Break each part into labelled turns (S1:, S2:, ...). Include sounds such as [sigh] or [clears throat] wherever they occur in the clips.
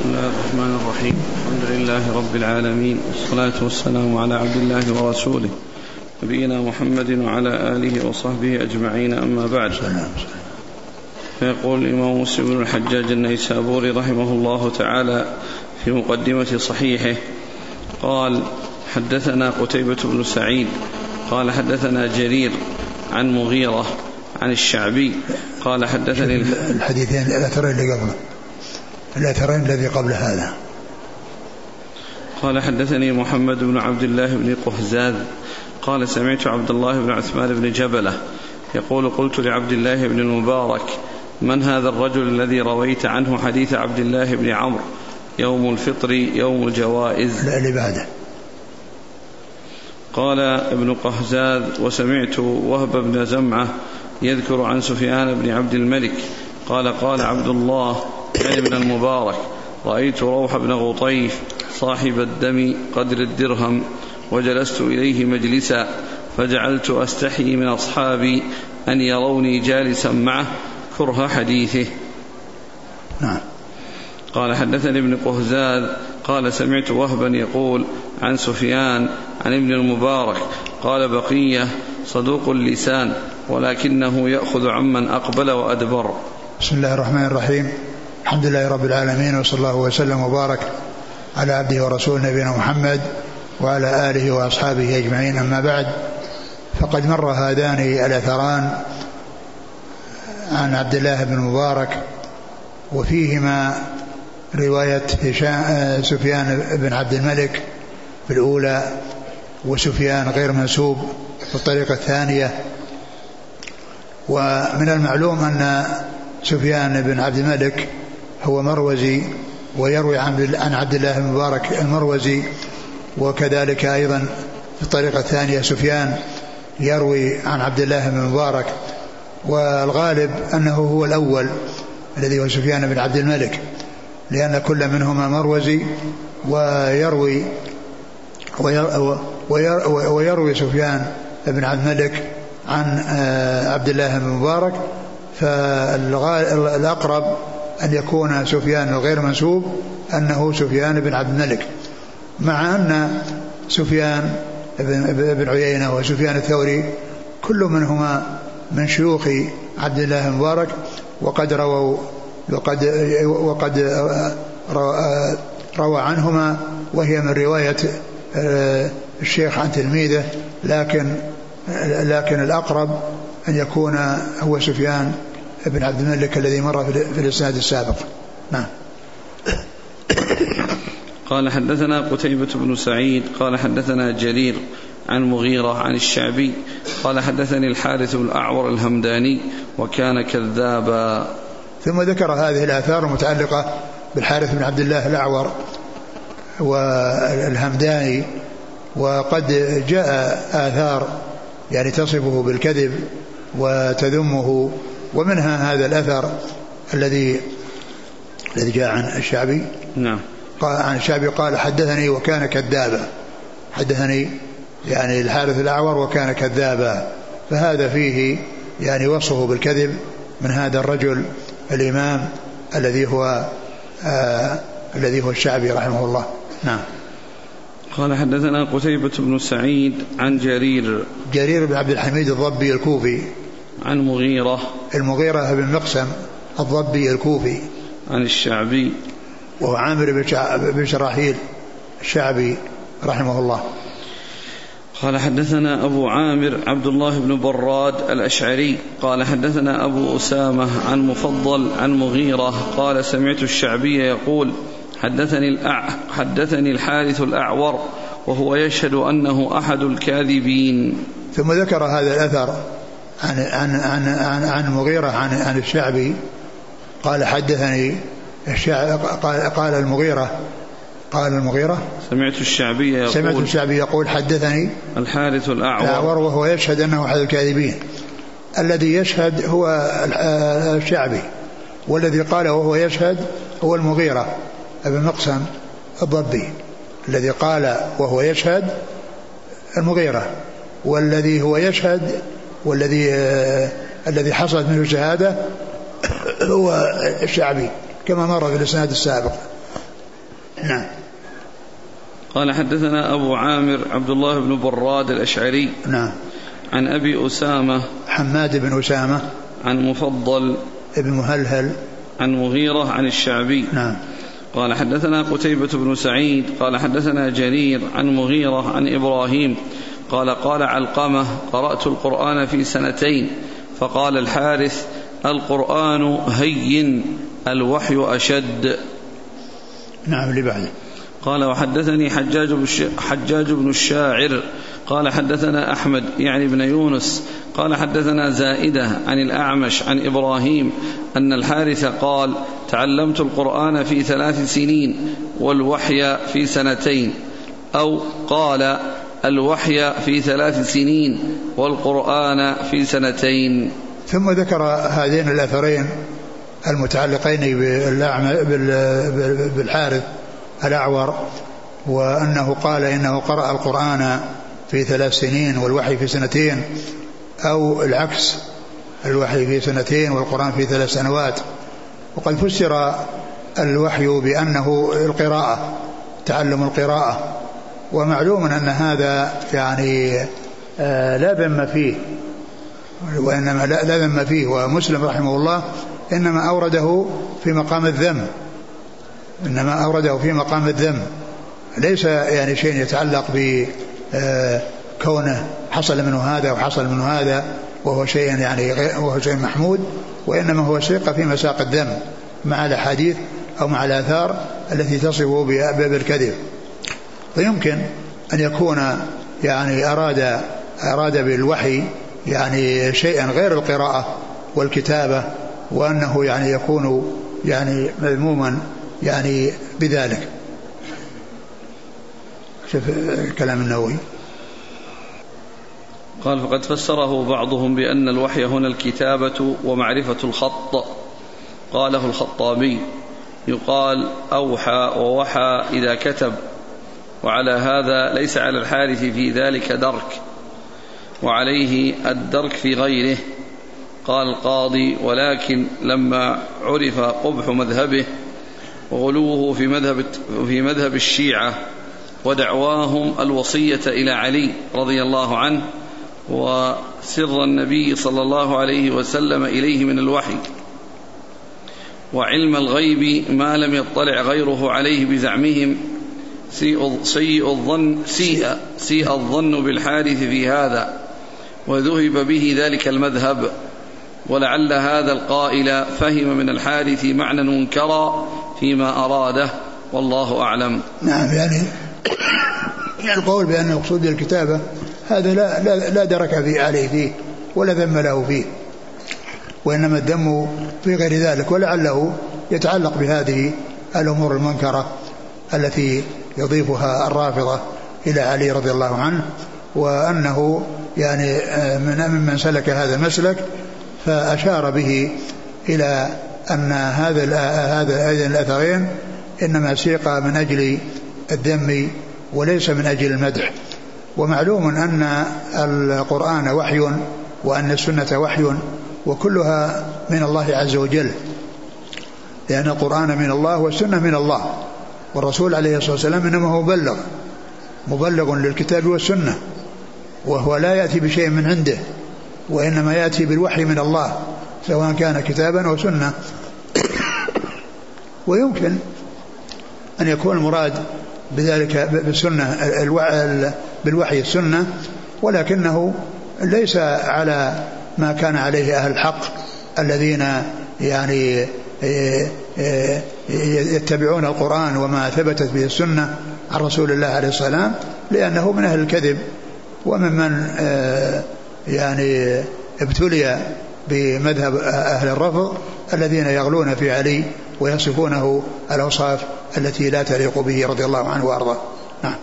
S1: بسم الله الرحمن الرحيم. الحمد لله رب العالمين. والصلاة والسلام على عبد الله ورسوله نبينا محمد وعلى آله وصحبه أجمعين. أما بعد. فيقول الإمام مسلم بن الحجاج النيسابوري رحمه الله تعالى في مقدمة صحيحه قال حدثنا قتيبة بن سعيد قال حدثنا جرير عن مغيرة عن الشعبي قال حدثني
S2: الحديثين الأثرين اللي قبله. الأثرين الذي قبل هذا.
S1: قال حدثني محمد بن عبد الله بن قهزاذ قال سمعت عبد الله بن عثمان بن جبلة يقول قلت لعبد الله بن المبارك من هذا الرجل الذي رويت عنه حديث عبد الله بن عمرو؟ يوم الفطر يوم الجوائز.
S2: العبادة
S1: قال ابن قهزاذ وسمعت وهب بن زمعة يذكر عن سفيان بن عبد الملك. قال قال عبد الله يعني بن المبارك رأيت روح بن غطيف صاحب الدم قدر الدرهم وجلست إليه مجلسا فجعلت أستحي من أصحابي أن يروني جالسا معه كره حديثه.
S2: نعم.
S1: قال حدثني ابن قهزاز قال سمعت وهبا يقول عن سفيان عن ابن المبارك قال بقية صدوق اللسان ولكنه يأخذ عمن أقبل وأدبر.
S2: بسم الله الرحمن الرحيم. الحمد لله رب العالمين وصلى الله وسلم وبارك على عبده ورسوله نبينا محمد وعلى آله وأصحابه أجمعين. أما بعد فقد مر هذان الأثران عن عبد الله بن المبارك وفيهما رواية سفيان بن عبد الملك في الأولى وسفيان غير منسوب في الطريقة الثانية. ومن المعلوم أن سفيان بن عبد الملك هو مروزي ويروي عن عبد الله بن مبارك المروزي وكذلك أيضا في الطريقة الثانية سفيان يروي عن عبد الله بن مبارك. والغالب أنه هو الأول الذي هو سفيان بن عبد الملك لأن كل منهما مروزي ويروي ويروي سفيان بن عبد الملك عن آه، عبد الله بن مبارك. فالأقرب أن يكون سفيان غير منسوب أنه سفيان بن عبد الملك مع أن سفيان بن عيينة وسفيان الثوري كل منهما من شيوخ عبد الله المبارك وقد رووا وقد وقد روى عنهما وهي من رواية آه، الشيخ عن تلميذه لكن لكن الأقرب أن يكون هو سفيان بن عبد الملك الذي مر في الإسناد السابق. نعم.
S1: قال حدثنا قتيبة بن سعيد قال حدثنا جرير عن مغيرة عن الشعبي قال حدثني الحارث الأعور الهمداني وكان كذابا.
S2: ثم ذكر هذه الآثار المتعلقة بالحارث بن عبد الله الأعور والهمداني وقد جاء آثار يعني تصفه بالكذب وتذمه ومنها هذا الأثر الذي الذي جاء عن الشعبي.
S1: نعم.
S2: قال عن الشعبي قال حدثني وكان كذابا. حدثني يعني الحارث الأعور وكان كذابا. فهذا فيه يعني وصفه بالكذب من هذا الرجل الإمام الذي هو آه الذي هو الشعبي رحمه الله. نعم.
S1: قال حدثنا قتيبة بن سعيد عن جرير.
S2: جرير بن عبد الحميد الضبي الكوفي.
S1: عن مغيرة.
S2: المغيرة بن مقسم الضبي الكوفي
S1: عن الشعبي
S2: وهو عامر بن شراحيل الشعبي رحمه الله.
S1: قال حدثنا أبو عامر عبد الله بن براد الأشعري قال حدثنا أبو أسامة عن مفضل عن مغيرة قال سمعت الشعبي يقول حدثني الأع حدثني الحارث الأعور وهو يشهد أنه أحد الكاذبين.
S2: ثم ذكر هذا الأثر عن عن عن عن, عن المغيرة عن عن الشعبي قال حدثني الشعب قال قال المغيرة قال المغيرة.
S1: سمعت الشعبي يقول
S2: سمعت الشعبي يقول حدثني
S1: الحارث الأعور.
S2: الأعور وهو يشهد أنه أحد الكاذبين. الذي يشهد هو الشعبي والذي قال وهو يشهد هو المغيرة ابن مقسم الضبي. الذي قال وهو يشهد المغيرة والذي هو يشهد والذي آه الذي حصلت منه شهادة [coughs] هو الشعبي كما مر في الإسناد السابق. نعم.
S1: قال حدثنا أبو عامر عبد الله بن براد الأشعري
S2: نعم.
S1: عن أبي أسامة
S2: حماد بن أسامة
S1: عن مفضل
S2: ابن مهلهل
S1: عن مغيرة عن الشعبي.
S2: نعم.
S1: قال حدثنا قتيبة بن سعيد قال حدثنا جرير عن مغيرة عن إبراهيم قال قال علقمة قرأت القرآن في سنتين فقال الحارث القرآن هين الوحي أشد
S2: نعم بعده.
S1: قال وحدثني حجاج بن حجاج بن الشاعر قال حدثنا أحمد يعني بن يونس قال حدثنا زائدة عن الأعمش عن إبراهيم أن الحارث قال تعلمت القرآن في ثلاث سنين والوحي في سنتين أو قال الوحي في ثلاث سنين والقرآن في سنتين.
S2: ثم ذكر هذين الأثرين المتعلقين بالحارث الأعور وأنه قال إنه قرأ القرآن في ثلاث سنين والوحي في سنتين أو العكس الوحي في سنتين والقرآن في ثلاث سنوات. وقد فسر الوحي بأنه القراءة تعلم القراءة. ومعلوم أن هذا يعني آه، لا ذم فيه. وإنما لا ذم فيه. ومسلم رحمه الله إنما أورده في مقام الذم. إنما أورده في مقام الذم. ليس يعني شيء يتعلق ب آه، حصل منه هذا وحصل منه هذا وهو شيء يعني وهو شيء محمود وإنما هو سيق في مساق الذم مع الأحاديث أو مع الآثار التي تصف بالكذب فيمكن أن يكون يعني أراد أراد بالوحي يعني شيئا غير القراءة والكتابة وأنه يعني يكون يعني مذموما يعني بذلك. شوف كلام النووي.
S1: قال فقد فسره بعضهم بأن الوحي هنا الكتابة ومعرفة الخط. قاله الخطابي يقال أوحى ووحى إذا كتب وعلى هذا ليس على الحارث في ذلك درك وعليه الدرك في غيره. قال القاضي ولكن لما عرف قبح مذهبه وغلوه في مذهب في مذهب الشيعة ودعواهم الوصية إلى علي رضي الله عنه وسر النبي صلى الله عليه وسلم إليه من الوحي. وعلم الغيب ما لم يطلع غيره عليه بزعمهم سيء الظن سيء سيء الظن بالحارث في هذا وذهب به ذلك المذهب ولعل هذا القائل فهم من الحارث معنى منكرا فيما أراده والله أعلم.
S2: نعم يعني يعني القول بأن المقصود الكتابة هذا لا, لا, لا درك في عليه فيه ولا ذم له فيه وإنما الذم في غير ذلك ولعله يتعلق بهذه الأمور المنكرة التي يضيفها الرافضة إلى علي رضي الله عنه وأنه يعني آه، من ممن سلك هذا المسلك فأشار به إلى أن هذا هذا هذين الأثرين إنما سيق من أجل الذم وليس من أجل المدح. ومعلوم أن القرآن وحي وأن السنة وحي وكلها من الله عز وجل لأن القرآن من الله والسنة من الله. والرسول عليه الصلاة والسلام إنما هو مبلغ مبلغ للكتاب والسنة وهو لا يأتي بشيء من عنده وإنما يأتي بالوحي من الله سواء كان كتابا أو سنة. [coughs] ويمكن أن يكون المراد بذلك بالسنة بالوحي السنة ولكنه ليس على ما كان عليه أهل الحق الذين يعني يتبعون القرآن وما ثبتت به السنة عن رسول الله عليه السلام لأنه من أهل الكذب وممن آه، يعني ابتلي بمذهب أهل الرفض الذين يغلون في علي ويصفونه الأوصاف التي لا تليق به رضي الله عنه وأرضاه. نعم.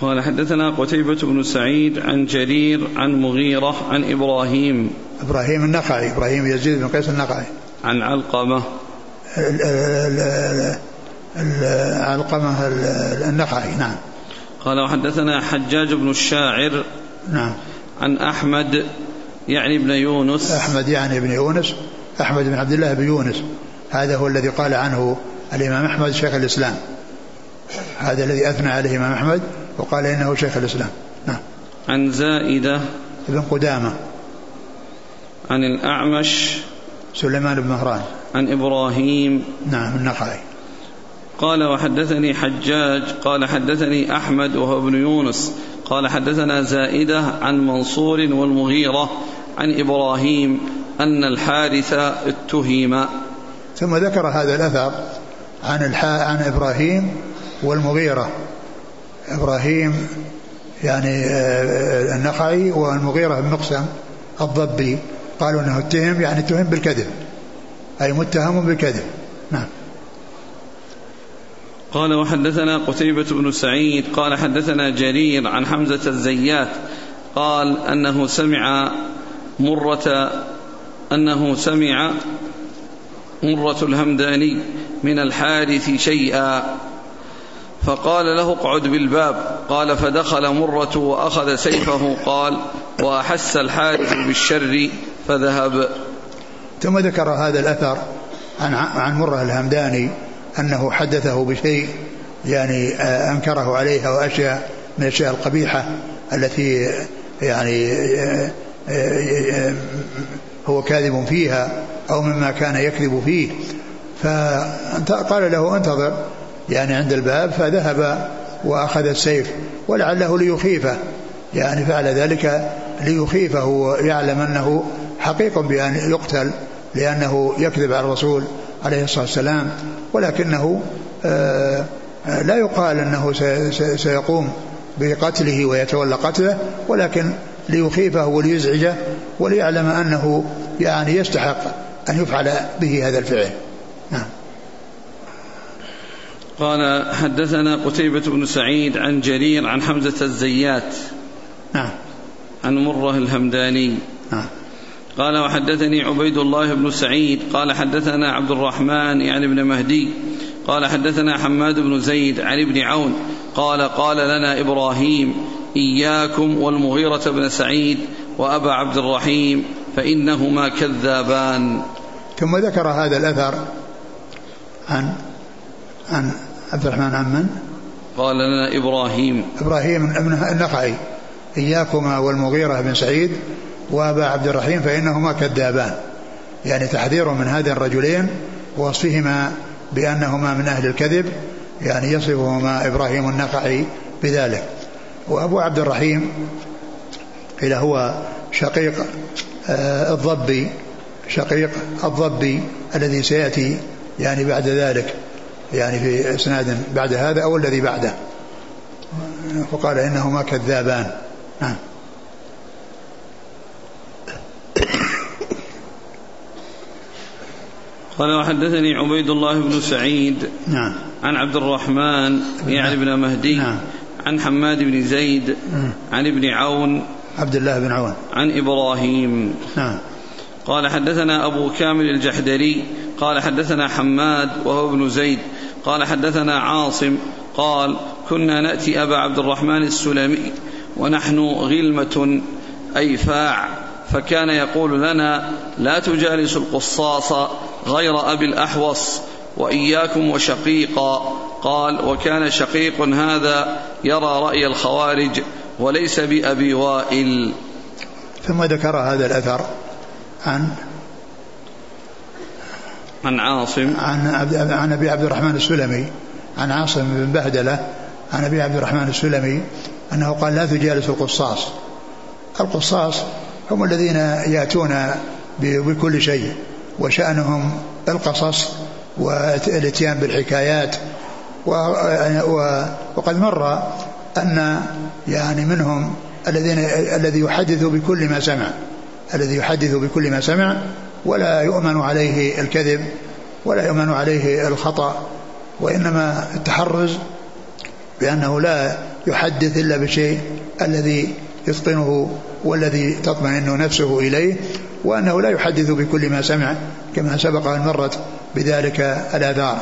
S1: قال حدثنا قتيبة بن سعيد عن جرير عن مغيرة عن إبراهيم.
S2: إبراهيم النخعي إبراهيم يزيد بن قيس النخعي.
S1: عن علقمة.
S2: علقمة النخعي نعم.
S1: قال وحدثنا حجاج بن الشاعر
S2: نعم.
S1: عن أحمد يعني بن يونس.
S2: أحمد يعني بن يونس. أحمد بن عبد الله بن يونس. هذا هو الذي قال عنه الإمام أحمد شيخ الإسلام. هذا الذي أثنى عليه الإمام أحمد وقال إنه شيخ الإسلام. نعم.
S1: عن زائدة
S2: ابن قدامة.
S1: عن الأعمش
S2: سليمان بن مهران.
S1: عن إبراهيم.
S2: نعم النخعي.
S1: قال وحدثني حجاج. قال حدثني أحمد وهو ابن يونس. قال حدثنا زائدة عن منصور والمغيرة عن إبراهيم أن الحارث اتهم.
S2: ثم ذكر هذا الأثر عن الحا عن إبراهيم والمغيرة. إبراهيم يعني آه، النخعي والمغيرة بن مقسم الضبي. قالوا إنه اتهم يعني اتهم بالكذب. أي متهم بالكذب. نعم.
S1: قال وحدثنا قتيبة بن سعيد قال حدثنا جرير عن حمزة الزيات قال أنه سمع مرة أنه سمع مرة الهمداني من الحارث شيئا فقال له اقعد بالباب. قال فدخل مرة وأخذ سيفه قال وأحس الحارث بالشر فذهب.
S2: ثم ذكر هذا الأثر عن عن مرة الهمداني أنه حدثه بشيء يعني آه، أنكره عليه وأشياء من الأشياء القبيحة التي يعني آه، آه، هو كاذب فيها أو مما كان يكذب فيه. فقال له انتظر يعني عند الباب فذهب وأخذ السيف ولعله ليخيفه يعني فعل ذلك ليخيفه ويعلم أنه حقيق بأن يقتل لأنه يكذب على الرسول عليه الصلاة والسلام ولكنه آه، لا يقال أنه سيقوم بقتله ويتولى قتله ولكن ليخيفه وليزعجه وليعلم أنه يعني يستحق أن يفعل به هذا الفعل. نعم.
S1: قال حدثنا قتيبة بن سعيد عن جرير عن حمزة الزيات
S2: نعم.
S1: عن مرة الهمداني.
S2: نعم.
S1: قال وحدثني عبيد الله بن سعيد قال حدثنا عبد الرحمن يعني ابن مهدي قال حدثنا حماد بن زيد عن ابن عون قال قال لنا إبراهيم إياكم والمغيرة بن سعيد وأبا عبد الرحيم فإنهما كذابان.
S2: ثم ذكر هذا الأثر عن عن عبد الرحمن عن من؟
S1: قال لنا إبراهيم.
S2: إبراهيم ابن النخعي. إياكما والمغيرة بن سعيد وأبا عبد الرحيم فإنهما كذابان. يعني تحذير من هذين الرجلين ووصفهما بأنهما من أهل الكذب يعني يصفهما إبراهيم النخعي بذلك. وأبو عبد الرحيم قيل هو شقيق آه، الضبي شقيق الضبي الذي سيأتي يعني بعد ذلك يعني في إسناد بعد هذا أو الذي بعده. فقال إنهما كذابان. نعم
S1: قال وحدثني عبيد الله بن سعيد
S2: نعم.
S1: عن عبد الرحمن يعني بن مهدي
S2: نعم.
S1: عن حماد بن زيد
S2: نعم
S1: عن ابن عون
S2: عبد الله بن عون.
S1: عن إبراهيم.
S2: نعم.
S1: قال حدثنا أبو كامل الجحدري قال حدثنا حماد وهو ابن زيد قال حدثنا عاصم قال كنا نأتي أبا عبد الرحمن السلمي ونحن غلمة أي فاع فكان يقول لنا لا تجالس القصاص غير أبي الأحوص وإياكم وشقيقا. قال وكان شقيق هذا يرى رأي الخوارج وليس بأبي وائل.
S2: ثم ذكر هذا الأثر عن
S1: عن عاصم.
S2: عن عن أبي عبد الرحمن السلمي عن عاصم بن بهدلة عن أبي عبد الرحمن السلمي أنه قال لا تجالس القصاص. القصاص هم الذين يأتون بكل شيء. وشأنهم القصص والاتيان بالحكايات. وقد مر أن يعني منهم الذين الذي يحدث بكل ما سمع الذي يحدث بكل ما سمع ولا يؤمن عليه الكذب ولا يؤمن عليه الخطأ وإنما التحرز بأنه لا يحدث إلا بشيء الذي يتقنه والذي تطمئن نفسه إليه وأنه لا يحدث بكل ما سمع كما سبق أن مرت بذلك الآثار.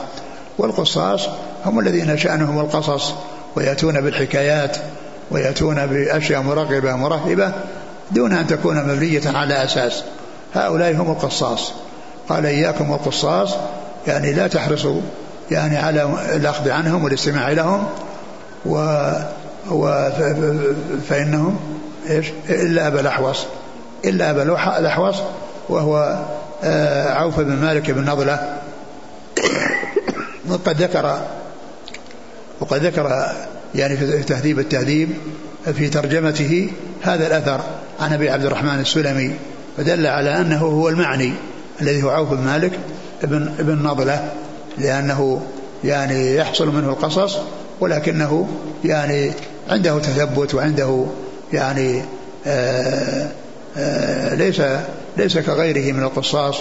S2: والقصاص هم الذين شأنهم القصص ويأتون بالحكايات ويأتون بأشياء مرغبة مرهبة دون أن تكون مبنية على أساس. هؤلاء هم القصاص. قال إياكم والقصاص يعني لا تحرصوا يعني على الأخذ عنهم والاستماع لهم و, و فإنهم إيش؟ إلا أبا الأحوص. إلا أبا الأحوص وهو آه، عوف بن مالك بن نضلة. [coughs] وقد ذكر وقد ذكر يعني في تهذيب التهذيب في ترجمته هذا الأثر عن أبي عبد الرحمن السلمي فدل على أنه هو المعني الذي هو عوف بن مالك ابن ابن نضلة لأنه يعني يحصل منه القصص ولكنه يعني عنده تثبت وعنده يعني آآ ليس ليس كغيره من القصاص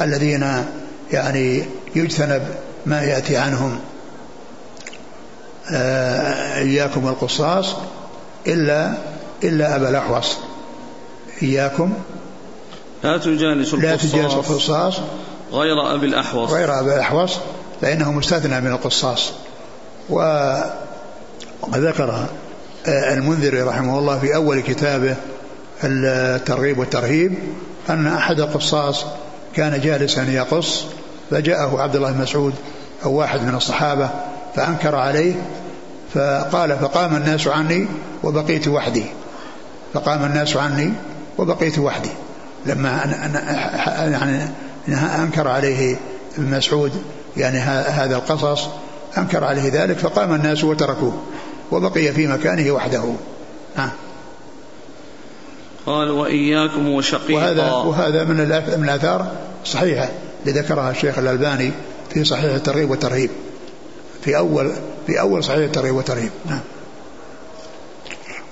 S2: الذين يعني يجتنب ما يأتي عنهم. إياكم القصاص إلا إلا أبا الأحوص. إياكم.
S1: لا تجالس
S2: لا تجالس القصاص
S1: غير أبي الأحوص.
S2: غير أبي الأحوص فإنه مستثنى من القصاص. وذكر المنذر رحمه الله في أول كتابه الترغيب والترهيب أن أحد القصاص كان جالسا يقص فجاءه عبد الله بن مسعود أو واحد من الصحابة فأنكر عليه فقال فقام الناس عني وبقيت وحدي. فقام الناس عني وبقيت وحدي. لما يعني أنكر عليه ابن مسعود يعني هذا القصص أنكر عليه ذلك فقام الناس وتركوه وبقي في مكانه وحده. ها.
S1: قال وإياكم وشقيقا
S2: وهذا وهذا من من الآثار الصحيحة اللي ذكرها الشيخ الألباني في صحيح الترغيب والترهيب. في أول في أول صحيح الترغيب والترهيب. نعم.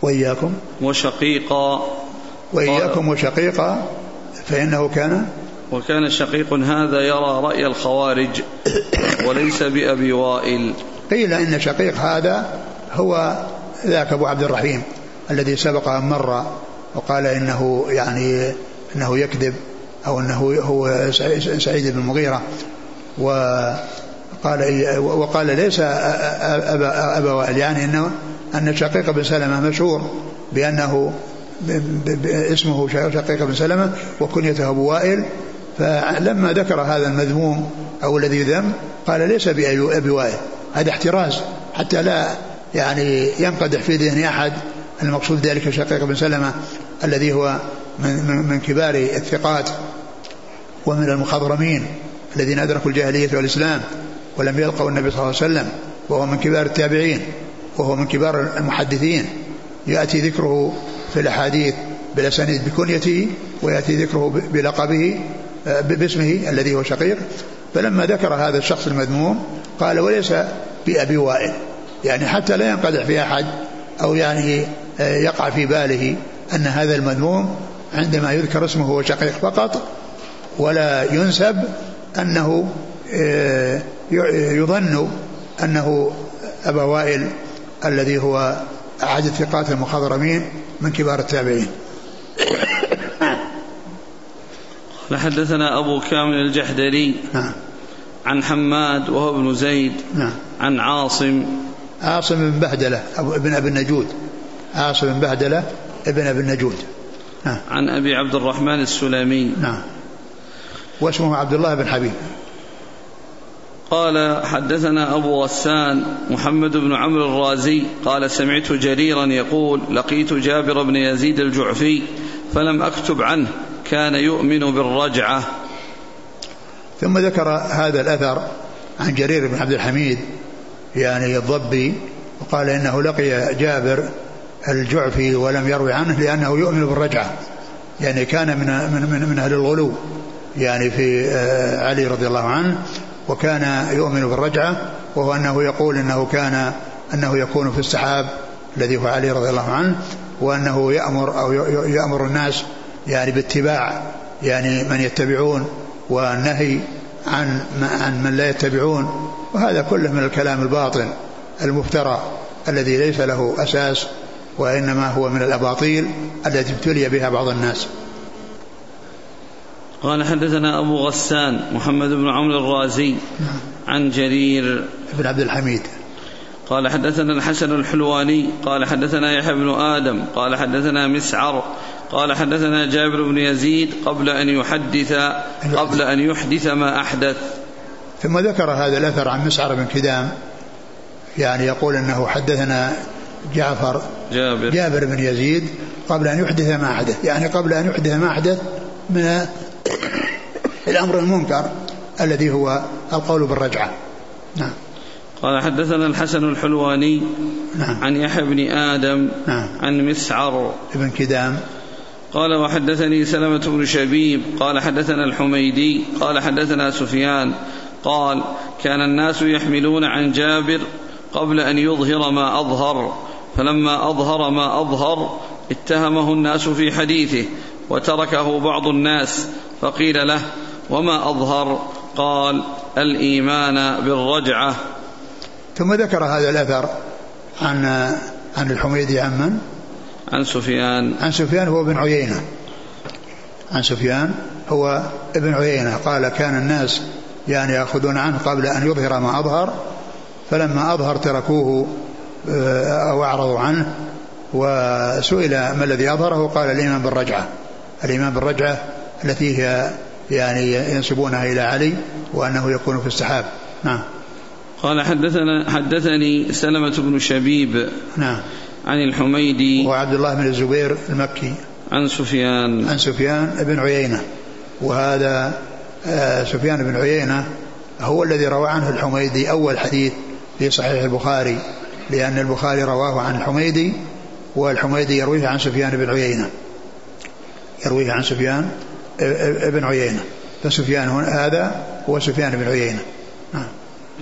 S2: وإياكم.
S1: وشقيقا.
S2: وإياكم وشقيقا فإنه كان
S1: وكان شقيق هذا يرى رأي الخوارج وليس بأبي وائل.
S2: قيل إن شقيق هذا هو ذاك أبو عبد الرحيم الذي سبق أن مر وقال إنه يعني إنه يكذب أو أنه هو سعيد بن المغيرة. وقال وقال ليس أبا, أبا وائل يعني أنه أن شقيق بن سلمة مشهور بأنه اسمه شقيق بن سلمة وكنيته أبو وائل. فلما ذكر هذا المذموم أو الذي ذم قال ليس بأبي وائل. هذا احتراز حتى لا يعني ينقدح في ذهن أحد. المقصود ذلك شقيق بن سلمة الذي هو من, من كبار الثقات ومن المخضرمين الذين أدركوا الجاهلية والإسلام ولم يلقوا النبي صلى الله عليه وسلم وهو من كبار التابعين وهو من كبار المحدثين. يأتي ذكره في الأحاديث بالأسانيد بكنيته ويأتي ذكره بلقبه آه، باسمه الذي هو شقيق. فلما ذكر هذا الشخص المذموم قال وليس بأبي وائل. يعني حتى لا ينقدح في أحد أو يعني يقع في باله أن هذا المذموم عندما يذكر اسمه هو شقيق فقط ولا ينسب أنه آه، يظن أنه أبا وائل الذي هو أحد الثقات المخضرمين من كبار التابعين.
S1: حدثنا أبو كامل الجحدري نعم. عن حماد وهو ابن زيد نعم. عن عاصم.
S2: عاصم بن بهدلة ابن أبي النجود. عاصم بن بهدلة ابن أبي النجود.
S1: نعم عن أبي عبد الرحمن السلمي
S2: نعم واسمه عبد الله بن حبيب.
S1: قال حدثنا أبو غسان محمد بن عمرو الرازي قال سمعت جريرا يقول لقيت جابر بن يزيد الجعفي فلم أكتب عنه كان يؤمن بالرجعة.
S2: ثم ذكر هذا الأثر عن جرير بن عبد الحميد يعني الضبي وقال إنه لقي جابر الجعفي ولم يروي عنه لأنه يؤمن بالرجعة. يعني كان من من من, من أهل الغلو. يعني في آه، علي رضي الله عنه وكان يؤمن بالرجعة وهو أنه يقول أنه كان أنه يكون في السحاب الذي هو علي رضي الله عنه وأنه يأمر أو يأمر الناس يعني باتباع يعني من يتبعون والنهي عن عن من لا يتبعون. وهذا كله من الكلام الباطل المفترى الذي ليس له أساس وإنما هو من الأباطيل التي ابتلي بها بعض الناس.
S1: قال حدثنا أبو غسان محمد بن عمرو الرازي عن جرير.
S2: بن عبد الحميد.
S1: قال حدثنا الحسن الحلواني قال حدثنا يحيى بن آدم قال حدثنا مسعر قال حدثنا جابر بن يزيد قبل أن يحدث. قبل أن يحدث ما أحدث.
S2: ثم ذكر هذا الأثر عن مسعر بن كدام يعني يقول أنه حدثنا جعفر.
S1: جابر.
S2: جابر بن يزيد قبل أن يحدث ما حدث. يعني قبل أن يحدث ما حدث من الأمر المنكر الذي هو القول بالرجعة. نعم.
S1: قال حدثنا الحسن الحلواني
S2: نعم.
S1: عن يحيى بن آدم
S2: نعم.
S1: عن مسعر.
S2: ابن كدام.
S1: قال وحدثني سلمة بن شبيب. قال حدثنا الحميدي. قال حدثنا سفيان. قال كان الناس يحملون عن جابر قبل أن يظهر ما أظهر. فلما أظهر ما أظهر اتهمه الناس في حديثه وتركه بعض الناس فقيل له وما أظهر؟ قال الإيمان بالرجعة.
S2: ثم ذكر هذا الأثر عن عن الحميدي عن من؟
S1: عن سفيان.
S2: عن سفيان هو بن عيينة. عن سفيان هو ابن عيينة. قال كان الناس يعني يأخذون عنه قبل أن يظهر ما أظهر فلما أظهر تركوه أو أعرضوا عنه وسئل ما الذي أظهره قال الإيمان بالرجعة. الإيمان بالرجعة التي هي يعني ينسبونها إلى علي وأنه يكون في السحاب. نعم.
S1: قال حدثنا حدثني سلمة بن شبيب
S2: نعم.
S1: عن الحميدي
S2: وعبد الله بن الزبير المكي
S1: عن سفيان.
S2: عن سفيان بن عيينة. وهذا آه، سفيان بن عيينة هو الذي روى عنه الحميدي أول حديث في صحيح البخاري. لأن البخاري رواه عن الحميدي والحميدي يرويه عن سفيان بن عيينة. يرويه عن سفيان بن عيينة. فسفيان هذا هو سفيان بن عيينة. نعم.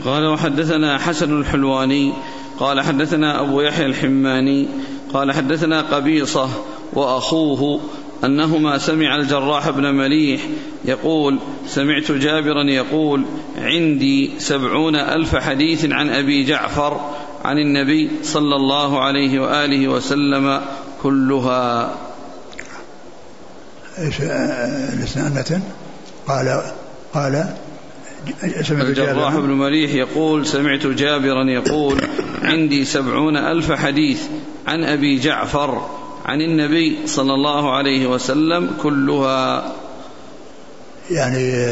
S1: قال وحدثنا حسن الحلواني. قال حدثنا أبو يحيى الحماني. قال حدثنا قبيصة وأخوه أنهما سمع الجراح بن مليح يقول سمعت جابرا يقول عندي سبعون ألف حديث عن أبي جعفر عن النبي صلى الله عليه وآله وسلم كلها.
S2: إيش الإسناد قال قال
S1: سمعت الجراح بن مليح يقول سمعت جابرا يقول عندي سبعون ألف حديث عن أبي جعفر عن النبي صلى الله عليه وسلم كلها.
S2: يعني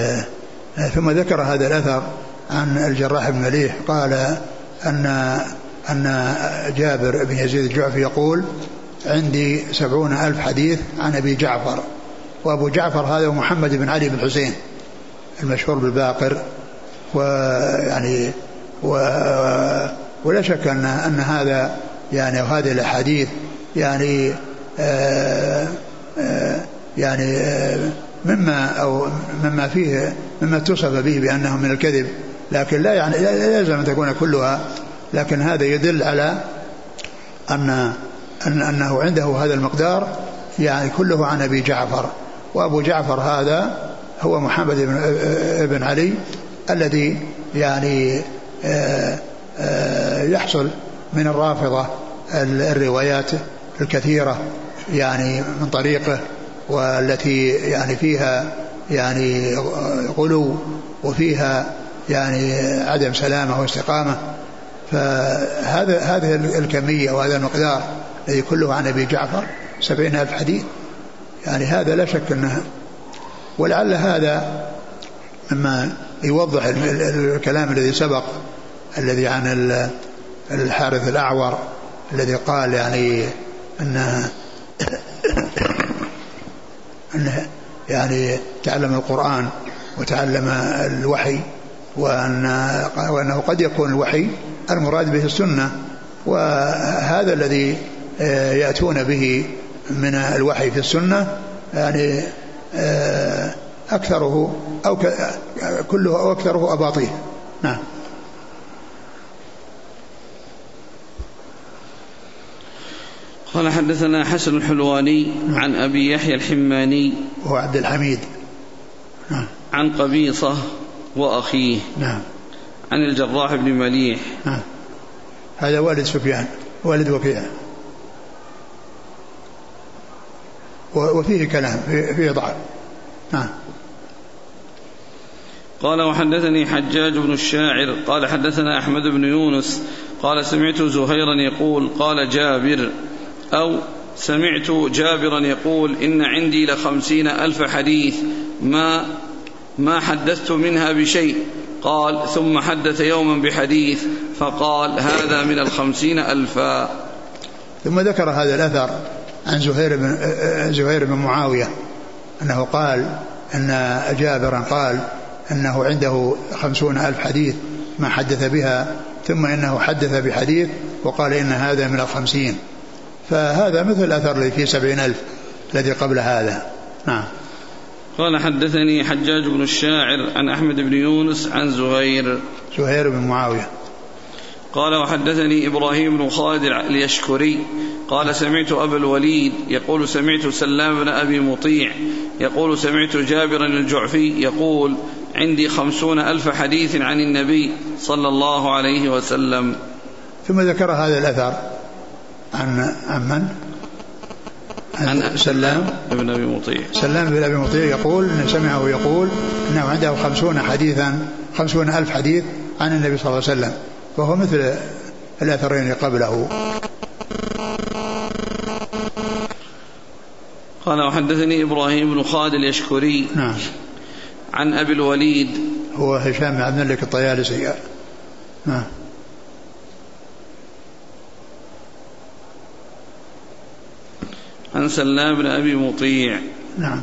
S2: ثم ذكر هذا الأثر عن الجراح بن مليح قال أن أن جابر بن يزيد الجعفي يقول عندي سبعون ألف حديث عن أبي جعفر وأبو جعفر هذا محمد بن علي بن حسين المشهور بالباقر ويعني و ولا شك أن أن هذا يعني هذه الأحاديث يعني آآ آآ يعني آآ مما أو مما فيه مما اتصف به بأنه من الكذب لكن لا يعني لا يلزم أن تكون كلها لكن هذا يدل على أن أن أنه عنده هذا المقدار يعني كله عن أبي جعفر. وأبو جعفر هذا هو محمد بن, بن علي الذي يعني آه، آه، يحصل من الرافضة الروايات الكثيرة يعني من طريقه والتي يعني فيها يعني غلو وفيها يعني عدم سلامة واستقامة. فهذا هذه الكمية وهذا المقدار الذي كله عن أبي جعفر سبعين ألف حديث يعني هذا لا شك أنه ولعل هذا مما يوضح الكلام الذي سبق الذي عن الحارث الأعور الذي قال يعني أنه أنه يعني تعلم القرآن وتعلم الوحي وأن وأنه قد يكون الوحي المراد به السنة وهذا الذي آه، يأتون به من الوحي في السنة يعني آه، أكثره أو كله أو أكثره أباطيل. نعم.
S1: قال حدثنا حسن الحلواني عن أبي يحيى الحماني
S2: وهو عبد الحميد.
S1: نعم. عن قبيصة وأخيه.
S2: نعم.
S1: عن الجراح بن مليح.
S2: هذا والد سفيان والد وكيع وفيه كلام فيه ضعف
S1: قال وحدثني حجاج بن الشاعر. قال حدثنا أحمد بن يونس. قال سمعت زهيرا يقول قال جابر. أو سمعت جابرا يقول إن عندي لخمسين ألف حديث ما ما حدثت منها بشيء. قال ثم حدث يوما بحديث فقال هذا من الخمسين ألفا.
S2: ثم ذكر هذا الأثر عن زهير بن زهير بن معاوية أنه قال أن جابرا قال أنه عنده خمسون ألف حديث ما حدث بها ثم إنه حدث بحديث وقال إن هذا من الخمسين. فهذا مثل الأثر الذي فيه سبعين ألف الذي قبل هذا. نعم.
S1: قال حدثني حجاج بن الشاعر عن أحمد بن يونس عن زهير.
S2: زهير بن معاوية.
S1: قال وحدثني إبراهيم بن خالد اليشكري. قال سمعت أبا الوليد يقول سمعت سلام بن أبي مطيع. يقول سمعت جابر الجعفي يقول عندي خمسون ألف حديث عن النبي صلى الله عليه وسلم.
S2: ثم ذكر هذا الأثر عن عن من؟
S1: عن سلام بن أبي مطيع.
S2: سلام بن أبي مطيع يقول إن سمعه يقول أنه عنده خمسون حديثا خمسون ألف حديث عن النبي صلى الله عليه وسلم وهو مثل الأثرين قبله.
S1: قال وحدثني إبراهيم بن خالد اليشكري
S2: نعم.
S1: عن أبي الوليد.
S2: هو هشام بن عبد الملك الطيالسي. نعم.
S1: عن سلام بن أبي مطيع.
S2: نعم.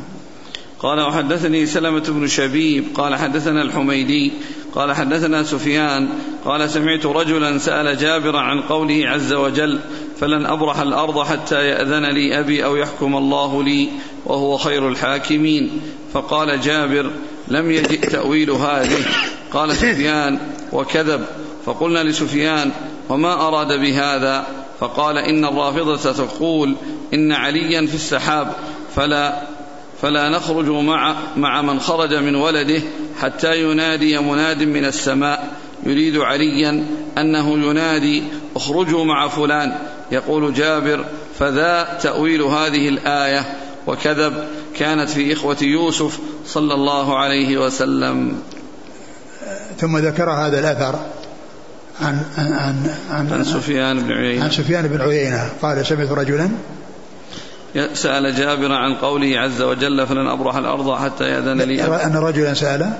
S1: قال وحدثني سلمة بن شبيب قال حدثنا الحميدي قال حدثنا سفيان قال سمعت رجلا سأل جابر عن قوله عز وجل فلن أبرح الأرض حتى يأذن لي أبي أو يحكم الله لي وهو خير الحاكمين فقال جابر لم يجئ تأويل هذه قال سفيان وكذب فقلنا لسفيان وما أراد بهذا؟ فقال إن الرافضة تقول إن عليا في السحاب فلا فلا نخرج مع مع من خرج من ولده حتى ينادي مناد من السماء يريد عليا أنه ينادي اخرجوا مع فلان. يقول جابر فذا تأويل هذه الآية وكذب كانت في إخوة يوسف صلى الله عليه وسلم.
S2: ثم ذكر هذا الأثر عن عن عن,
S1: عن, عن سفيان بن عيينة.
S2: عن سفيان بن عيينة. قال سمعت رجلا
S1: سأل جابر عن قوله عز وجل فلن أبرح الأرض حتى يأذن لي
S2: أن رجلا سأل؟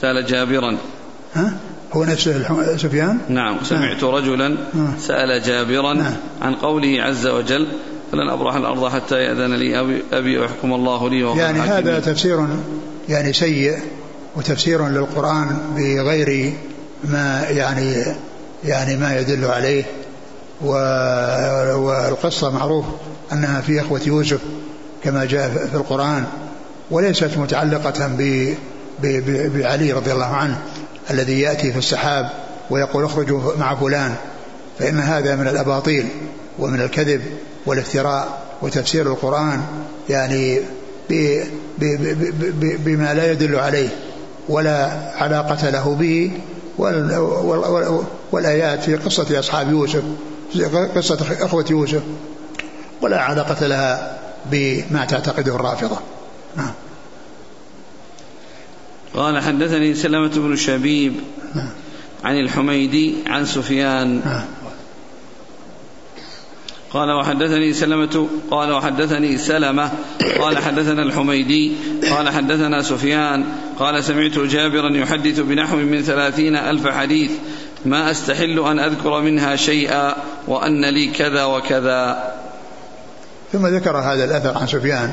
S1: سأل جابرا.
S2: ها؟ هو نفسه سفيان؟
S1: نعم سمعت رجلا سأل جابرا
S2: نعم.
S1: عن قوله عز وجل فلن أبرح الأرض حتى يأذن لي أبي, أبي ويحكم الله لي وهو
S2: يعني هذا تفسير يعني سيء وتفسير للقرآن بغير ما يعني يعني ما يدل عليه والقصة معروف. أنها في إخوة يوسف كما جاء في القرآن وليست متعلقة بعلي رضي الله عنه الذي يأتي في السحاب ويقول اخرجوا مع فلان فإن هذا من الأباطيل ومن الكذب والافتراء وتفسير القرآن يعني بما لا يدل عليه ولا علاقة له به والآيات في قصة أصحاب يوسف قصة إخوة يوسف. ولا علاقة لها بما تعتقده الرافضة نعم
S1: قال حدثني سلمة بن شبيب نعم. عن الحميدي عن سفيان نعم. قال وحدثني سلمة قال وحدثني سلمة قال حدثنا الحميدي قال حدثنا سفيان قال سمعت جابرا يحدث بنحو من ثلاثين ألف حديث ما أستحل أن أذكر منها شيئا وأن لي كذا وكذا
S2: ثم ذكر هذا الأثر عن سفيان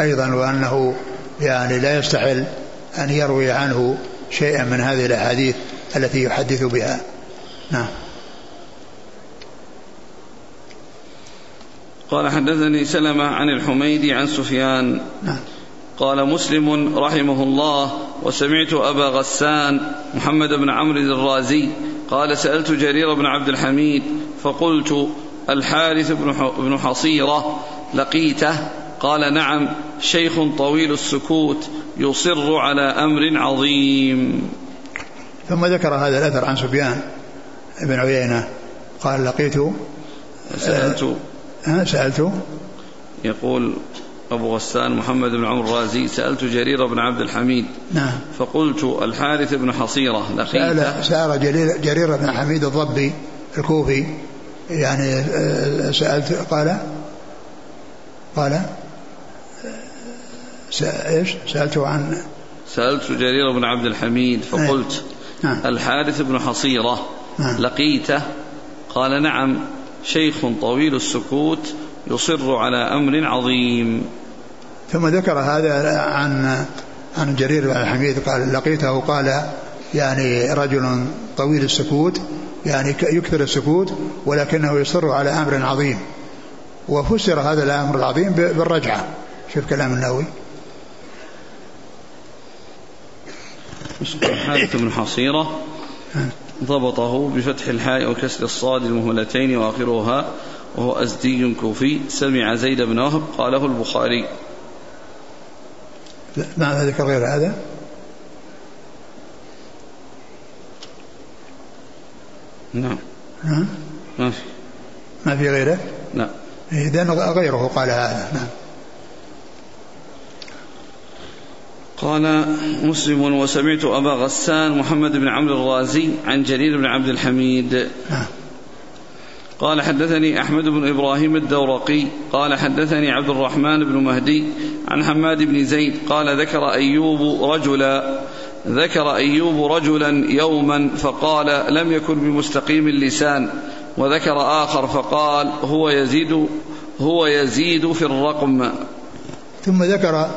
S2: أيضا وأنه يعني لا يستحل أن يروي عنه شيئا من هذه الأحاديث التي يحدث بها. نعم.
S1: قال حدثني سلمة عن الحميدي عن سفيان.
S2: نعم.
S1: قال مسلم رحمه الله وسمعت أبا غسان محمد بن عمرو الرازي قال سألت جرير بن عبد الحميد فقلت الحارث بن حصيرة لقيته؟ قال نعم شيخ طويل السكوت يصر على أمر عظيم.
S2: ثم ذكر هذا الأثر عن سفيان بن عيينة. قال لقيته
S1: سألت.
S2: أه سألت.
S1: يقول أبو غسان محمد بن عمرو الرازي سألت جرير بن عبد الحميد.
S2: نعم.
S1: فقلت الحارث بن حصيرة
S2: لقيته؟ سأل, سأل جرير, جرير بن حميد الضبي الكوفي. يعني آه، سألت قال قال إيش؟ سألته عن
S1: سألت جرير بن عبد الحميد فقلت نعم. الحارث بن حصيرة نعم. لقيته قال نعم شيخ طويل السكوت يصر على أمر عظيم
S2: ثم ذكر هذا عن عن جرير بن الحميد قال لقيته قال يعني رجل طويل السكوت يعني يكثر السكوت ولكنه يصر على أمر عظيم وفسر هذا الأمر العظيم بالرجعة. شوف كلام النووي.
S1: حارث بن حصيرة. ضبطه بفتح الحاء وكسر الصاد المهلتين وآخرها وهو أزدي كوفي. سمع زيد بن وهب قاله البخاري.
S2: ما ذكر غير هذا.
S1: نعم. ها؟ ما في.
S2: ما في غيره؟
S1: لا.
S2: إذا غيره قال هذا. نعم.
S1: قال مسلم وسمعت أبا غسان محمد بن عمرو الرازي عن جرير بن عبد الحميد. نعم. قال حدثني أحمد بن إبراهيم الدورقي قال حدثني عبد الرحمن بن مهدي عن حماد بن زيد قال ذكر أيوب رجلا ذكر أيوب رجلا يوما فقال لم يكن بمستقيم اللسان. وذكر آخر فقال هو يزيد هو يزيد في الرقم.
S2: ثم ذكر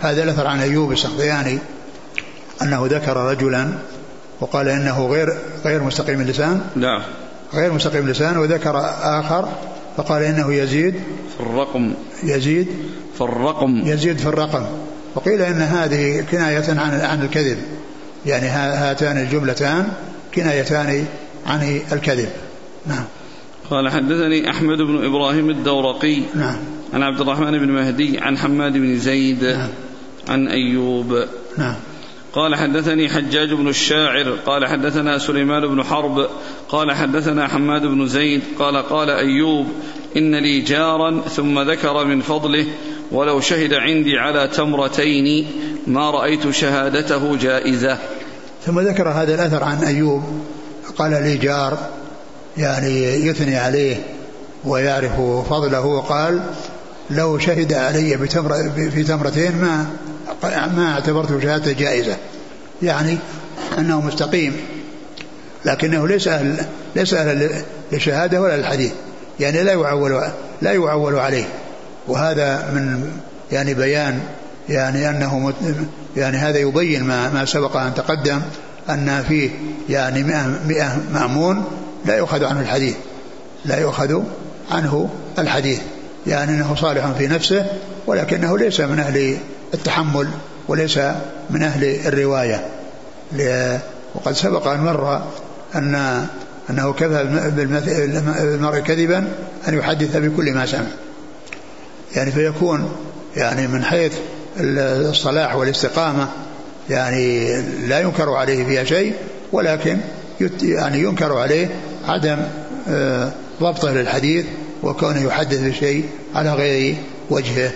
S2: هذا الأثر عن أيوب السختياني أنه ذكر رجلا وقال إنه غير غير مستقيم اللسان.
S1: نعم.
S2: غير مستقيم اللسان وذكر آخر فقال إنه يزيد
S1: في الرقم.
S2: يزيد
S1: في الرقم.
S2: يزيد في الرقم. وقيل إن هذه كناية عن عن الكذب. يعني هاتان الجملتان كنايتان عن الكذب. نعم.
S1: قال حدثني أحمد بن إبراهيم الدورقي.
S2: نعم.
S1: عن عبد الرحمن بن مهدي عن حماد بن زيد نعم. عن أيوب.
S2: نعم.
S1: قال حدثني حجاج بن الشاعر قال حدثنا سليمان بن حرب قال حدثنا حماد بن زيد قال قال أيوب إن لي جارا ثم ذكر من فضله ولو شهد عندي على تمرتين ما رأيت شهادته جائزة.
S2: ثم ذكر هذا الأثر عن أيوب قال لي جار يعني يثني عليه ويعرف فضله وقال لو شهد علي بتمر في تمرتين ما ما اعتبرته شهادة جائزة. يعني أنه مستقيم. لكنه ليس أهل ليس أهل للشهادة ولا للحديث. يعني لا يعول لا يعول عليه. وهذا من يعني بيان يعني أنه يعني هذا يبين ما ما سبق أن تقدم أن فيه يعني مئة, مئة مأمون لا يؤخذ عنه الحديث. لا يؤخذ عنه الحديث. يعني أنه صالح في نفسه ولكنه ليس من أهل التحمل وليس من أهل الرواية. وقد سبق أن مر أن أنه كفى بالمرء كذبا أن يحدث بكل ما سمع. يعني فيكون يعني من حيث الصلاح والاستقامة يعني لا ينكر عليه فيها شيء ولكن يعني ينكر عليه عدم آه، ضبطه للحديث وكونه يحدث بشيء على غير وجهه.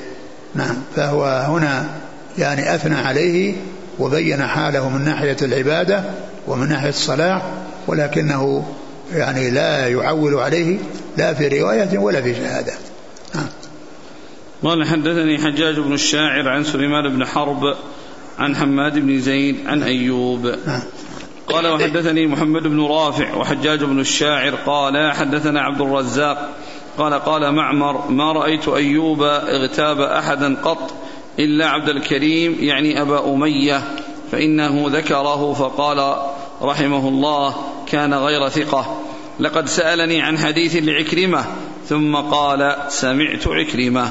S2: نعم فهو هنا يعني أثنى عليه وبين حاله من ناحية العبادة ومن ناحية الصلاح ولكنه يعني لا يعول عليه لا في رواية ولا في شهادة. نعم.
S1: قال حدثني حجاج بن الشاعر عن سليمان بن حرب عن حماد بن زيد عن أيوب. نعم. قال وحدثني محمد بن رافع وحجاج بن الشاعر قال حدثنا عبد الرزاق قال قال معمر ما رأيت أيوب اغتاب أحدا قط إلا عبد الكريم يعني أبا أمية فإنه ذكره فقال رحمه الله كان غير ثقة. لقد سألني عن حديث لعكرمة ثم قال سمعت عكرمة.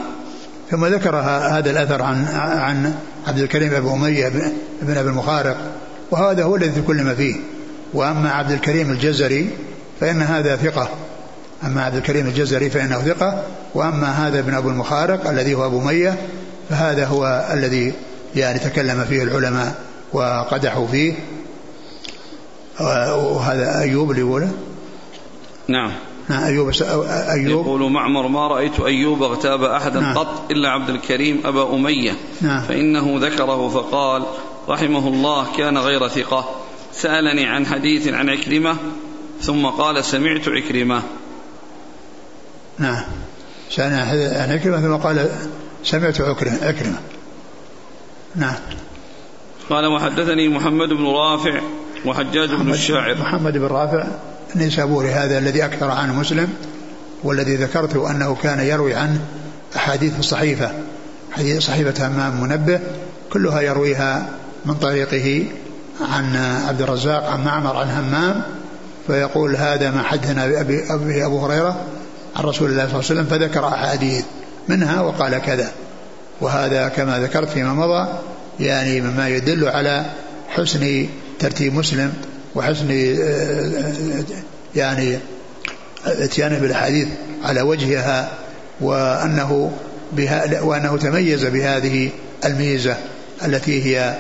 S2: ثم ذكر هذا الأثر عن عن عبد الكريم أبو أمية بن أبي المخارق. وهذا هو الذي كل ما فيه. وأما عبد الكريم الجزري فإن هذا ثقة. أما عبد الكريم الجزري فإنه ثقة. وأما هذا ابن أبو المخارق الذي هو أبو مية فهذا هو الذي يعني تكلم فيه العلماء وقدحوا فيه. وهذا أيوب اللي يقوله؟
S1: نعم.
S2: نعم أيوب
S1: أيوب. يقول معمر ما رأيت أيوب اغتاب أحدا نعم. قط إلا عبد الكريم أبا أمية.
S2: نعم.
S1: فإنه ذكره فقال رحمه الله كان غير ثقة. سألني عن حديث عن عكرمة ثم قال سمعت عكرمة.
S2: نعم. سألني عن عكرمة ثم قال سمعت عكرمة. نعم.
S1: قال وحدثني محمد بن رافع وحجاج بن الشاعر.
S2: محمد بن رافع النيسابوري هذا الذي أكثر عنه مسلم والذي ذكرت أنه كان يروي عنه أحاديث الصحيفة حديث صحيفة همام منبه كلها يرويها من طريقه عن عبد الرزاق عن معمر عن همام فيقول هذا ما حدثنا بأبي أبي أبو هريرة عن رسول الله صلى الله عليه وسلم فذكر أحاديث منها وقال كذا. وهذا كما ذكرت فيما مضى يعني مما يدل على حسن ترتيب مسلم وحسن آه، يعني اتيانه بالاحاديث على وجهها وأنه بها وأنه تميز بهذه الميزة التي هي آه،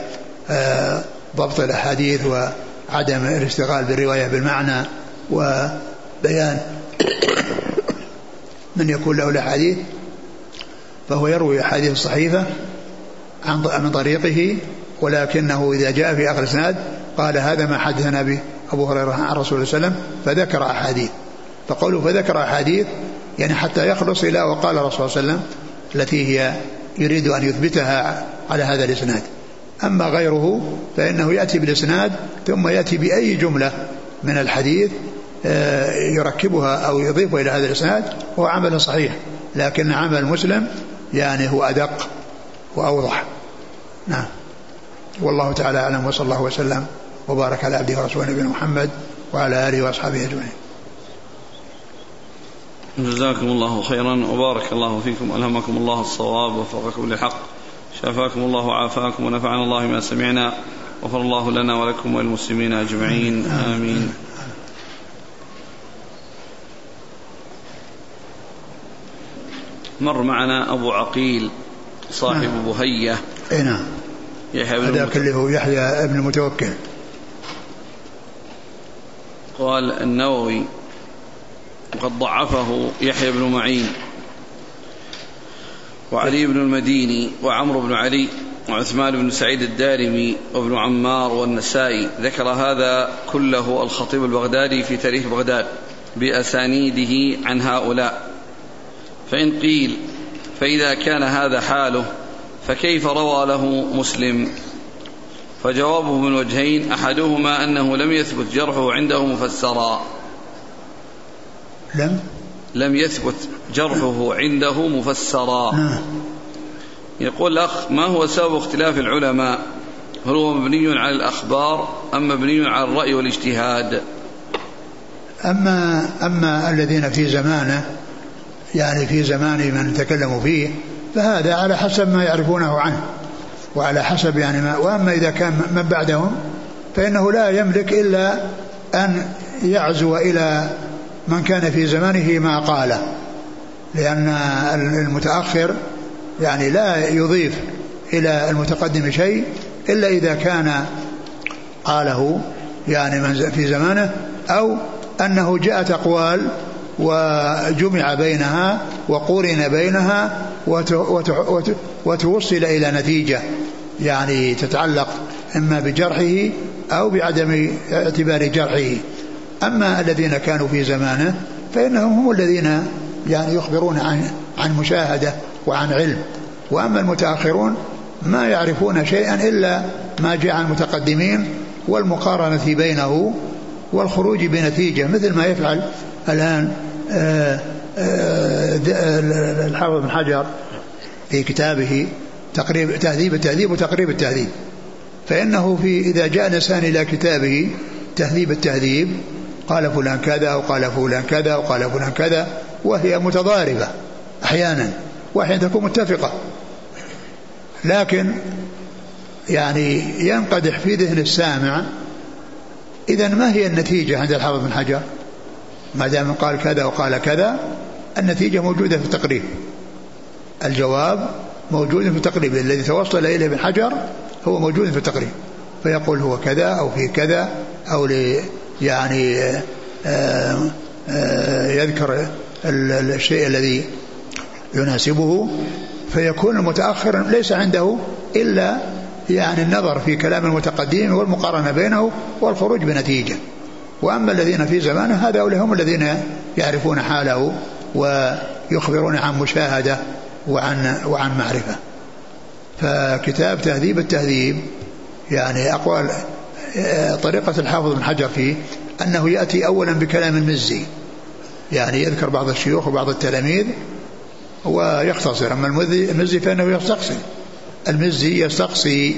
S2: ضبط الأحاديث وعدم الاشتغال بالرواية بالمعنى وبيان من يكون له الأحاديث فهو يروي أحاديث الصحيفه عن من طريقه ولكنه إذا جاء في آخر الاسناد قال هذا ما حدثنا به أبو هريرة عن رسول الله صلى الله عليه وسلم فذكر أحاديث. فقوله فذكر أحاديث يعني حتى يخلص إلى وقال الرسول صلى الله عليه وسلم التي هي يريد أن يثبتها على هذا الإسناد. أما غيره فإنه يأتي بالإسناد ثم يأتي بأي جملة من الحديث آه، يركبها أو يضيفها إلى هذا الإسناد هو عمل صحيح لكن عمل مسلم يعني هو أدق وأوضح. نعم. والله تعالى أعلم وصلى الله وسلم وبارك على عبده ورسوله نبينا محمد وعلى آله وأصحابه أجمعين.
S1: جزاكم الله خيرا وبارك الله فيكم ألهمكم الله الصواب ووفقكم للحق. شافاكم الله وعافاكم ونفعنا الله ما سمعنا غفر الله لنا ولكم وللمسلمين أجمعين. آمين. مر معنا أبو عقيل صاحب نعم. بهية.
S2: اي نعم. يحيى بن هذاك اللي هو يحيى بن المتوكل.
S1: قال النووي وقد ضعفه يحيى بن معين. وعلي بن المديني وعمرو بن علي وعثمان بن سعيد الدارمي وابن عمار والنسائي. ذكر هذا كله الخطيب البغدادي في تاريخ بغداد بأسانيده عن هؤلاء. فإن قيل فإذا كان هذا حاله فكيف روى له مسلم؟ فجوابه من وجهين أحدهما أنه لم يثبت جرحه عنده مفسرا.
S2: لم؟
S1: لم يثبت جرحه عنده مفسرا. نعم. يقول الأخ ما هو سبب اختلاف العلماء؟ هل هو مبني على الأخبار أم مبني على الرأي والاجتهاد؟
S2: أما أما الذين في زمانه يعني في زمان من تكلموا فيه فهذا على حسب ما يعرفونه عنه وعلى حسب يعني ما وأما إذا كان من بعدهم فإنه لا يملك إلا أن يعزو إلى من كان في زمانه ما قاله. لأن المتأخر يعني لا يضيف إلى المتقدم شيء إلا إذا كان قاله يعني في زمانه أو أنه جاءت أقوال وجمع بينها وقورن بينها وتوصل إلى نتيجة يعني تتعلق إما بجرحه أو بعدم اعتبار جرحه. أما الذين كانوا في زمانه فإنهم هم الذين يعني يخبرون عن عن مشاهدة وعن علم. وأما المتأخرون ما يعرفون شيئا إلا ما جاء عن المتقدمين والمقارنة بينه والخروج بنتيجة مثل ما يفعل الآن آه، آه، الحافظ بن حجر في كتابه تقريب تهذيب التهذيب وتقريب التهذيب. فإنه في إذا جاء الإنسان إلى كتابه تهذيب التهذيب قال فلان كذا وقال فلان كذا وقال فلان كذا وهي متضاربة أحيانا وأحيانا تكون متفقة. لكن يعني ينقدح في ذهن السامع إذا ما هي النتيجة عند الحافظ بن حجر؟ ما دام قال كذا وقال كذا النتيجة موجودة في التقريب. الجواب موجود في التقريب الذي توصل إليه ابن حجر هو موجود في التقريب. فيقول هو كذا أو في كذا أو يعني آه، آه، يذكر الشيء الذي يناسبه فيكون المتأخر ليس عنده إلا يعني النظر في كلام المتقدمين والمقارنة بينه والخروج بنتيجة. وأما الذين في زمانه هؤلاء هم الذين يعرفون حاله ويخبرون عن مشاهدة وعن وعن معرفة. فكتاب تهذيب التهذيب يعني أقوال آه، طريقة الحافظ بن حجر فيه أنه يأتي أولا بكلام المزي يعني يذكر بعض الشيوخ وبعض التلاميذ ويختصر أما المزي فإنه يستقصي. المزي يستقصي.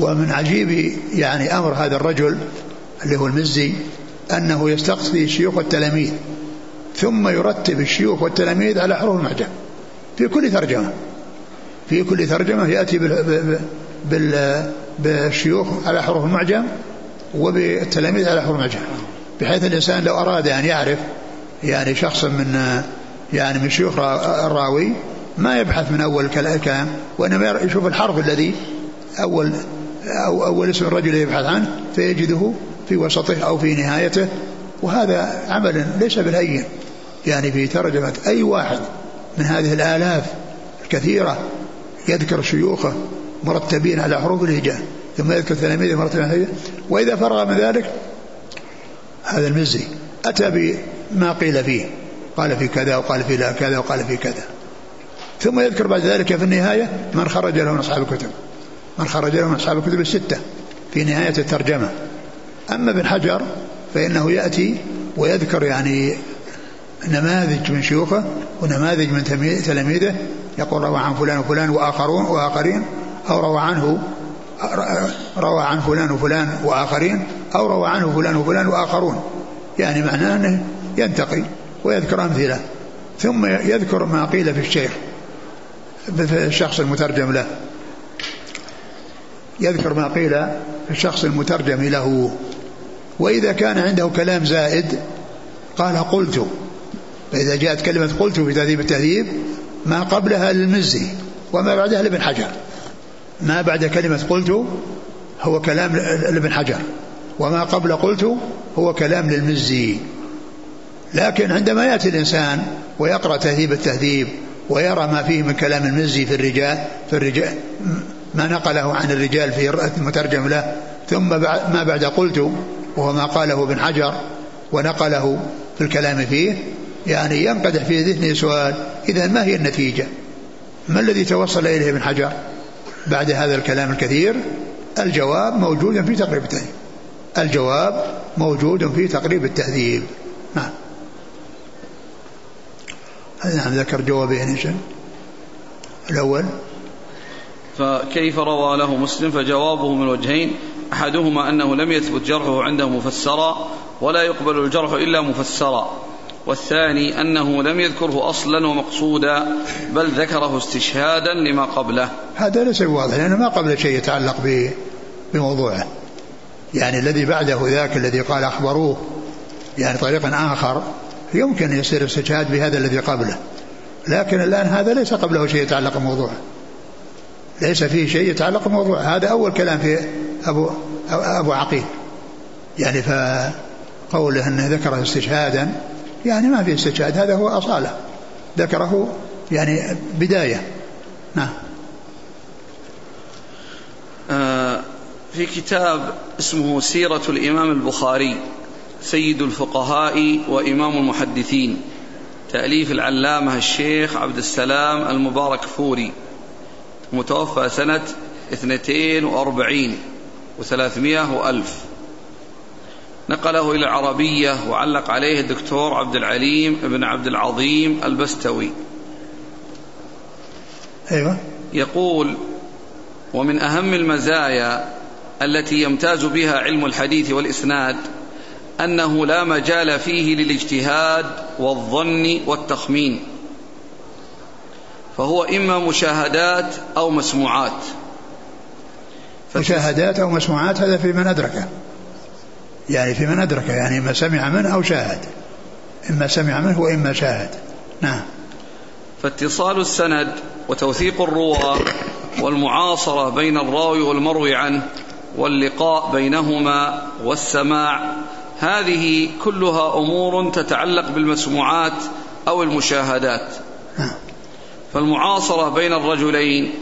S2: ومن عجيب يعني أمر هذا الرجل اللي هو المزي أنه يستقصي شيوخ التلاميذ ثم يرتب الشيوخ والتلاميذ على حروف المعجم. في كل ترجمة. في كل ترجمة يأتي بال بالشيوخ على حروف المعجم وبالتلاميذ على حروف المعجم. بحيث الإنسان لو أراد أن يعرف يعني شخصا من يعني من شيوخ الراوي ما يبحث من أول الكلام وإنما يشوف الحرف الذي أول أو أول اسم الرجل يبحث عنه فيجده في وسطه أو في نهايته. وهذا عمل ليس بالهين. يعني في ترجمة أي واحد من هذه الآلاف الكثيرة يذكر شيوخه مرتبين على حروف الهجاء ثم يذكر تلاميذه مرتبين على وإذا فرغ من ذلك هذا المزي. أتى بما قيل فيه. قال في كذا وقال في لا كذا وقال في كذا. ثم يذكر بعد ذلك في النهاية من خرج له من أصحاب الكتب. من خرج له من أصحاب الكتب الستة في نهاية الترجمة. أما ابن حجر فإنه يأتي ويذكر يعني نماذج من شيوخه ونماذج من تلاميذه. يقول روى عن فلان وفلان وآخرون وآخرين أو روى عنه روى عن فلان وفلان وآخرين. أو روى عنه فلان وفلان وآخرون. يعني معناه أنه ينتقي ويذكر أمثلة. ثم يذكر ما قيل في الشيخ في الشخص المترجم له. يذكر ما قيل في الشخص المترجم له. وإذا كان عنده كلام زائد قال قلت. فإذا جاءت كلمة قلت في تهذيب التهذيب ما قبلها للمزي وما بعدها لابن حجر. ما بعد كلمة قلت هو كلام لابن حجر. وما قبل قلت هو كلام للمزي. لكن عندما يأتي الإنسان ويقرأ تهذيب التهذيب ويرى ما فيه من كلام المزي في الرجال في الرجال ما نقله عن الرجال في المترجم له ثم ما بعد قلت وهو ما قاله ابن حجر ونقله في الكلام فيه يعني ينقدح في ذهنه سؤال إذا ما هي النتيجة؟ ما الذي توصل إليه ابن حجر بعد هذا الكلام الكثير؟ الجواب موجود في تقريب التهذيب. الجواب موجود في تقريب التهذيب نعم. نعم ذكر جوابين شيء الأول.
S1: فكيف روى له مسلم؟ فجوابه من وجهين. أحدهما أنه لم يثبت جرحه عنده مفسرا ولا يقبل الجرح إلا مفسرا. والثاني أنه لم يذكره أصلا ومقصودا بل ذكره استشهادا لما قبله.
S2: هذا ليس بواضح لأنه ما قبل شيء يتعلق بموضوعه. يعني الذي بعده ذاك الذي قال أخبروه يعني طريقا آخر يمكن يصير استشهاد بهذا الذي قبله. لكن الآن هذا ليس قبله شيء يتعلق بموضوعه ليس فيه شيء يتعلق بموضوع. هذا أول كلام في أبو أبو عقيل. يعني فقوله أنه ذكره استشهادا يعني ما في استشهاد هذا هو أصالة. ذكره يعني بداية. نعم
S1: آه في كتاب اسمه سيرة الإمام البخاري سيد الفقهاء وإمام المحدثين تأليف العلامة الشيخ عبد السلام المبارك فوري متوفى سنة اثنتين وأربعين وثلاثمائة وألف. نقله إلى العربية وعلق عليه الدكتور عبد العليم بن عبد العظيم البستوي.
S2: أيوة.
S1: يقول ومن أهم المزايا التي يمتاز بها علم الحديث والإسناد أنه لا مجال فيه للاجتهاد والظن والتخمين فهو إما مشاهدات أو مسموعات.
S2: مشاهدات أو مسموعات هذا في من أدركه يعني في من أدركه يعني إما سمع منه أو شاهد. إما سمع منه وإما شاهد. نعم.
S1: فاتصال السند وتوثيق الرواة والمعاصرة بين الراوي والمروي عنه واللقاء بينهما والسماع هذه كلها أمور تتعلق بالمسموعات أو المشاهدات. فالمعاصرة بين الرجلين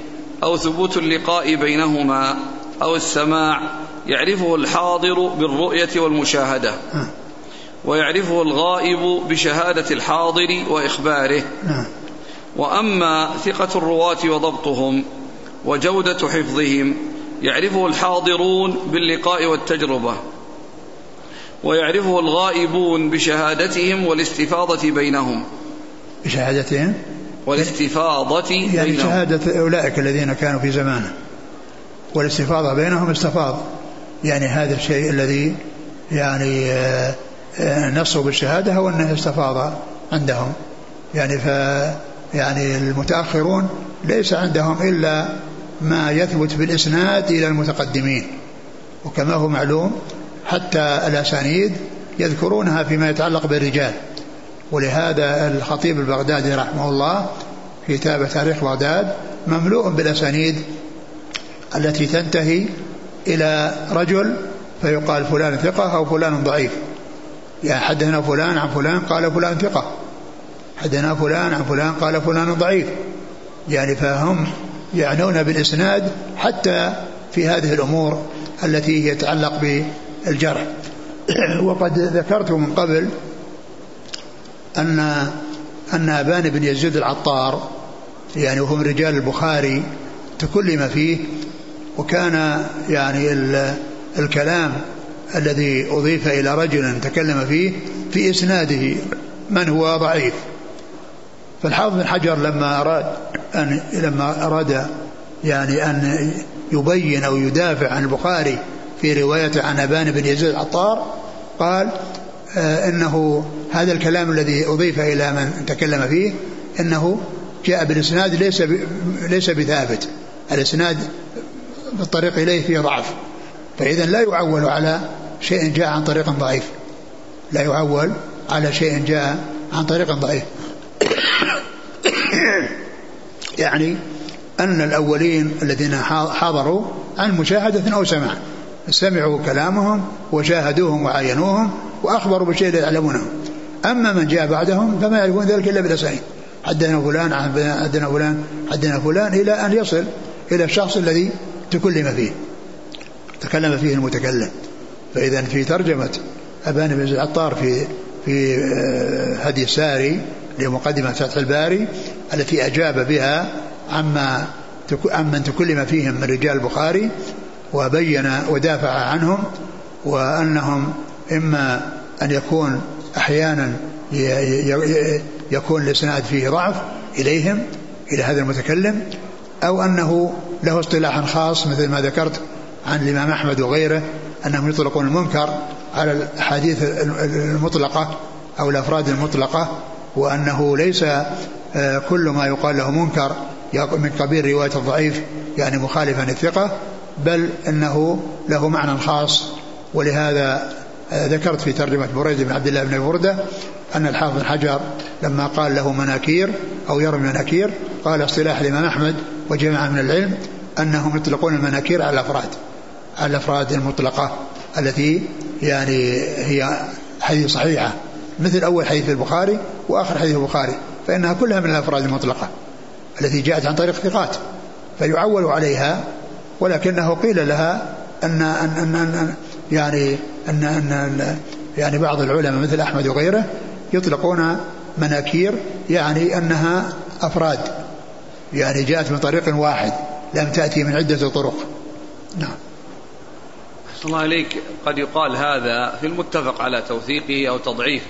S1: أو ثبوت اللقاء بينهما أو السماع يعرفه الحاضر بالرؤية والمشاهدة ويعرفه الغائب بشهادة الحاضر وإخباره وأما ثقة الرواة وضبطهم وجودة حفظهم يعرفه الحاضرون باللقاء والتجربة ويعرفه الغائبون بشهادتهم والاستفاضة بينهم.
S2: بشهادتهم؟
S1: والاستفاضة
S2: يعني
S1: بينهم.
S2: شهادة أولئك الذين كانوا في زمانه. والاستفاضة بينهم استفاض. يعني هذا الشيء الذي يعني آه، آه، نصوا بالشهادة هو أنه استفاض عندهم. يعني ف يعني المتأخرون ليس عندهم إلا ما يثبت بالإسناد إلى المتقدمين. وكما هو معلوم حتى الأسانيد يذكرونها فيما يتعلق بالرجال. ولهذا الخطيب البغدادي رحمه الله في كتاب تاريخ بغداد مملوء بالأسانيد التي تنتهي إلى رجل فيقال فلان ثقة أو فلان ضعيف. يعني حدثنا فلان عن فلان قال فلان ثقة. حدثنا فلان عن فلان قال فلان ضعيف. يعني فهم يعنون بالإسناد حتى في هذه الأمور التي يتعلق بالجرح. [clears throat] وقد ذكرت من قبل أن أن أبان بن يزيد العطار يعني وهو من رجال البخاري تكلم فيه وكان يعني الكلام الذي أضيف إلى رجل تكلم فيه في إسناده من هو ضعيف. فالحافظ بن حجر لما أراد أن لما أراد يعني أن يبين أو يدافع عن البخاري في روايته عن أبان بن يزيد العطار قال آه إنه هذا الكلام الذي أضيف إلى من تكلم فيه إنه جاء بالإسناد ليس ليس بثابت. الإسناد بالطريق إليه فيه ضعف. فإذا لا يعول على شيء جاء عن طريق ضعيف. لا يعول على شيء جاء عن طريق ضعيف. [coughs] يعني أن الأولين الذين حضروا عن مشاهدة أو سماع. سمعوا كلامهم وشاهدوهم وعاينوهم وأخبروا بشيء لا يعلمونه. أما من جاء بعدهم فما يعرفون ذلك إلا بالأسانيد. حدثنا فلان حدثنا فلان حدثنا فلان إلى أن يصل إلى الشخص الذي تكلم فيه. تكلم فيه المتكلم. فإذا في ترجمة أبان بن العطار في في آه، هدي الساري لمقدمة فتح الباري التي أجاب بها عما عمن تكلم فيهم من رجال البخاري وبين ودافع عنهم وأنهم إما أن يكون أحيانا يكون الإسناد فيه ضعف إليهم إلى هذا المتكلم أو أنه له اصطلاح خاص مثل ما ذكرت عن الإمام أحمد وغيره أنهم يطلقون المنكر على الأحاديث المطلقة أو الأفراد المطلقة وأنه ليس كل ما يقال له منكر من قبيل رواية الضعيف يعني مخالفا الثقة بل أنه له معنى خاص. ولهذا آه، ذكرت في ترجمة بريد بن عبد الله بن بردة أن الحافظ حجر لما قال له مناكير أو يرمي مناكير قال اصطلاح الإمام أحمد وجماعة من العلم أنهم يطلقون المناكير على الأفراد على الأفراد المطلقة التي يعني هي حديث صحيحة مثل أول حديث البخاري وآخر حديث البخاري. فإنها كلها من الأفراد المطلقة التي جاءت عن طريق ثقات فيعول عليها ولكنه قيل لها أن أن أن, أن يعني أن, أن يعني بعض العلماء مثل أحمد وغيره يطلقون مناكير يعني أنها أفراد يعني جاءت من طريق واحد لم تأتي من عدة طرق. نعم.
S1: الله عليك قد يقال هذا في المتفق على توثيقه أو تضعيفه.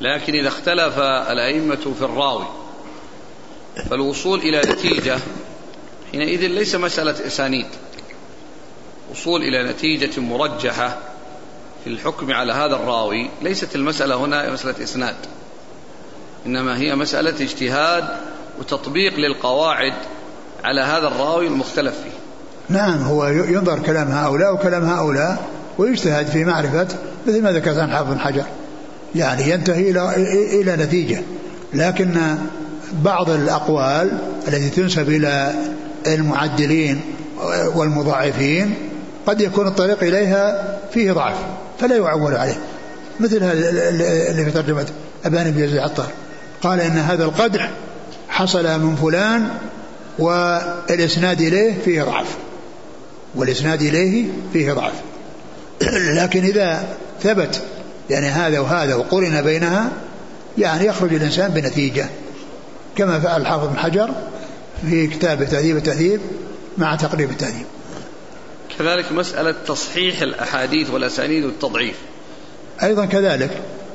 S1: لكن إذا اختلف الأئمة في الراوي فالوصول إلى نتيجة حينئذ ليس مسألة إسانيد. وصول إلى نتيجة مرجحة في الحكم على هذا الراوي ليست المسألة هنا مسألة إسناد. إنما هي مسألة اجتهاد وتطبيق للقواعد على هذا الراوي المختلف فيه.
S2: نعم هو ينظر كلام هؤلاء وكلام هؤلاء ويجتهد في معرفة مثل ما ذكرت عن حافظ حجر. يعني ينتهي إلى إلى نتيجة. لكن بعض الأقوال التي تنسب إلى المعدلين والمضاعفين قد يكون الطريق إليها فيه ضعف فلا يعول عليه. مثل اللي في ترجمة أبان بن يزيد العطار. قال إن هذا القدح حصل من فلان والإسناد إليه فيه ضعف. والإسناد إليه فيه ضعف. لكن إذا ثبت يعني هذا وهذا وقرن بينها يعني يخرج الإنسان بنتيجة. كما فعل الحافظ بن حجر في كتابه تهذيب التهذيب مع تقريب التهذيب.
S1: كذلك مسألة تصحيح الأحاديث والأسانيد والتضعيف.
S2: أيضا كذلك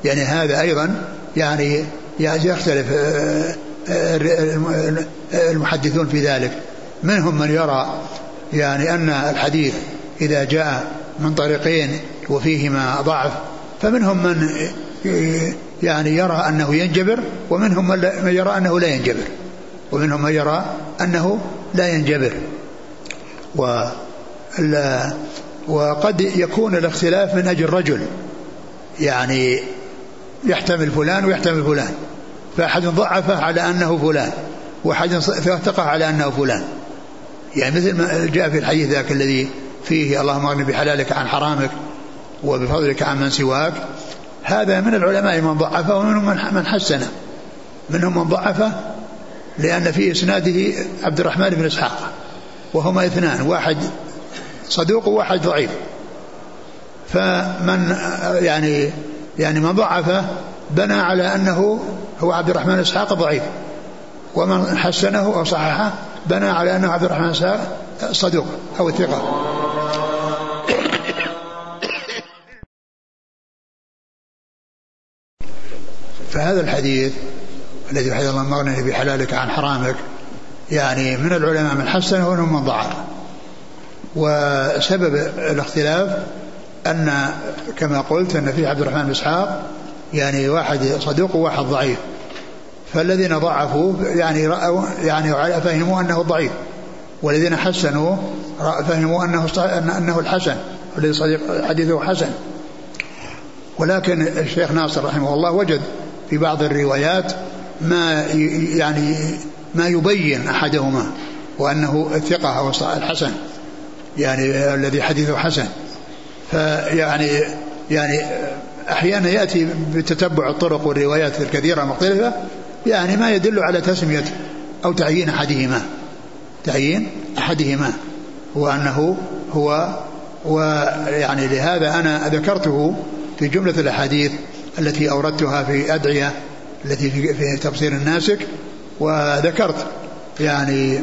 S2: يعني هذا أيضا يعني يختلف آه، آه، المحدثون في ذلك. منهم من يرى يعني أن الحديث إذا جاء من طريقين وفيهما ضعف فمنهم من يعني يرى أنه ينجبر ومنهم من يرى أنه لا ينجبر. ومنهم من يرى أنه لا ينجبر. و وقد يكون الاختلاف من أجل رجل. يعني يحتمل فلان ويحتمل فلان. فأحد ضعفه على أنه فلان وأحد ثقه على أنه فلان. يعني مثل ما جاء في الحديث ذاك الذي فيه اللهم اغني بحلالك عن حرامك وبفضلك عن من سواك. هذا من العلماء من ضعفه ومنهم من حسنه. منهم من ضعفه لأن في إسناده عبد الرحمن بن إسحاق. وهما اثنان واحد صدوق وواحد ضعيف. فمن يعني يعني من ضعفه بنى على أنه هو عبد الرحمن إسحاق ضعيف. ومن حسنه أو صححه بنى على أنه عبد الرحمن إسحاق صدوق أو ثقة. فهذا الحديث الذي حدث الله مغني بحلالك عن حرامك يعني من العلماء من حسنه ومنهم من ضعف. وسبب الاختلاف أن كما قلت أن في عبد الرحمن بن إسحاق يعني واحد صدوق وواحد ضعيف. فالذين ضعفوا يعني رأوا يعني فهموا أنه ضعيف. والذين حسنوا فهموا أنه أنه الحسن الذي صديق حديثه حسن. ولكن الشيخ ناصر رحمه الله وجد في بعض الروايات ما يعني ما يبين أحدهما وأنه الثقه أو الحسن يعني الذي حديثه حسن. فيعني يعني أحيانا يأتي بتتبع الطرق والروايات الكثيرة المختلفة يعني ما يدل على تسمية أو تعيين أحدهما. تعيين أحدهما. وانه هو ويعني لهذا أنا ذكرته في جملة الأحاديث التي أوردتها في أدعية التي في, تبصير الناسك وذكرت يعني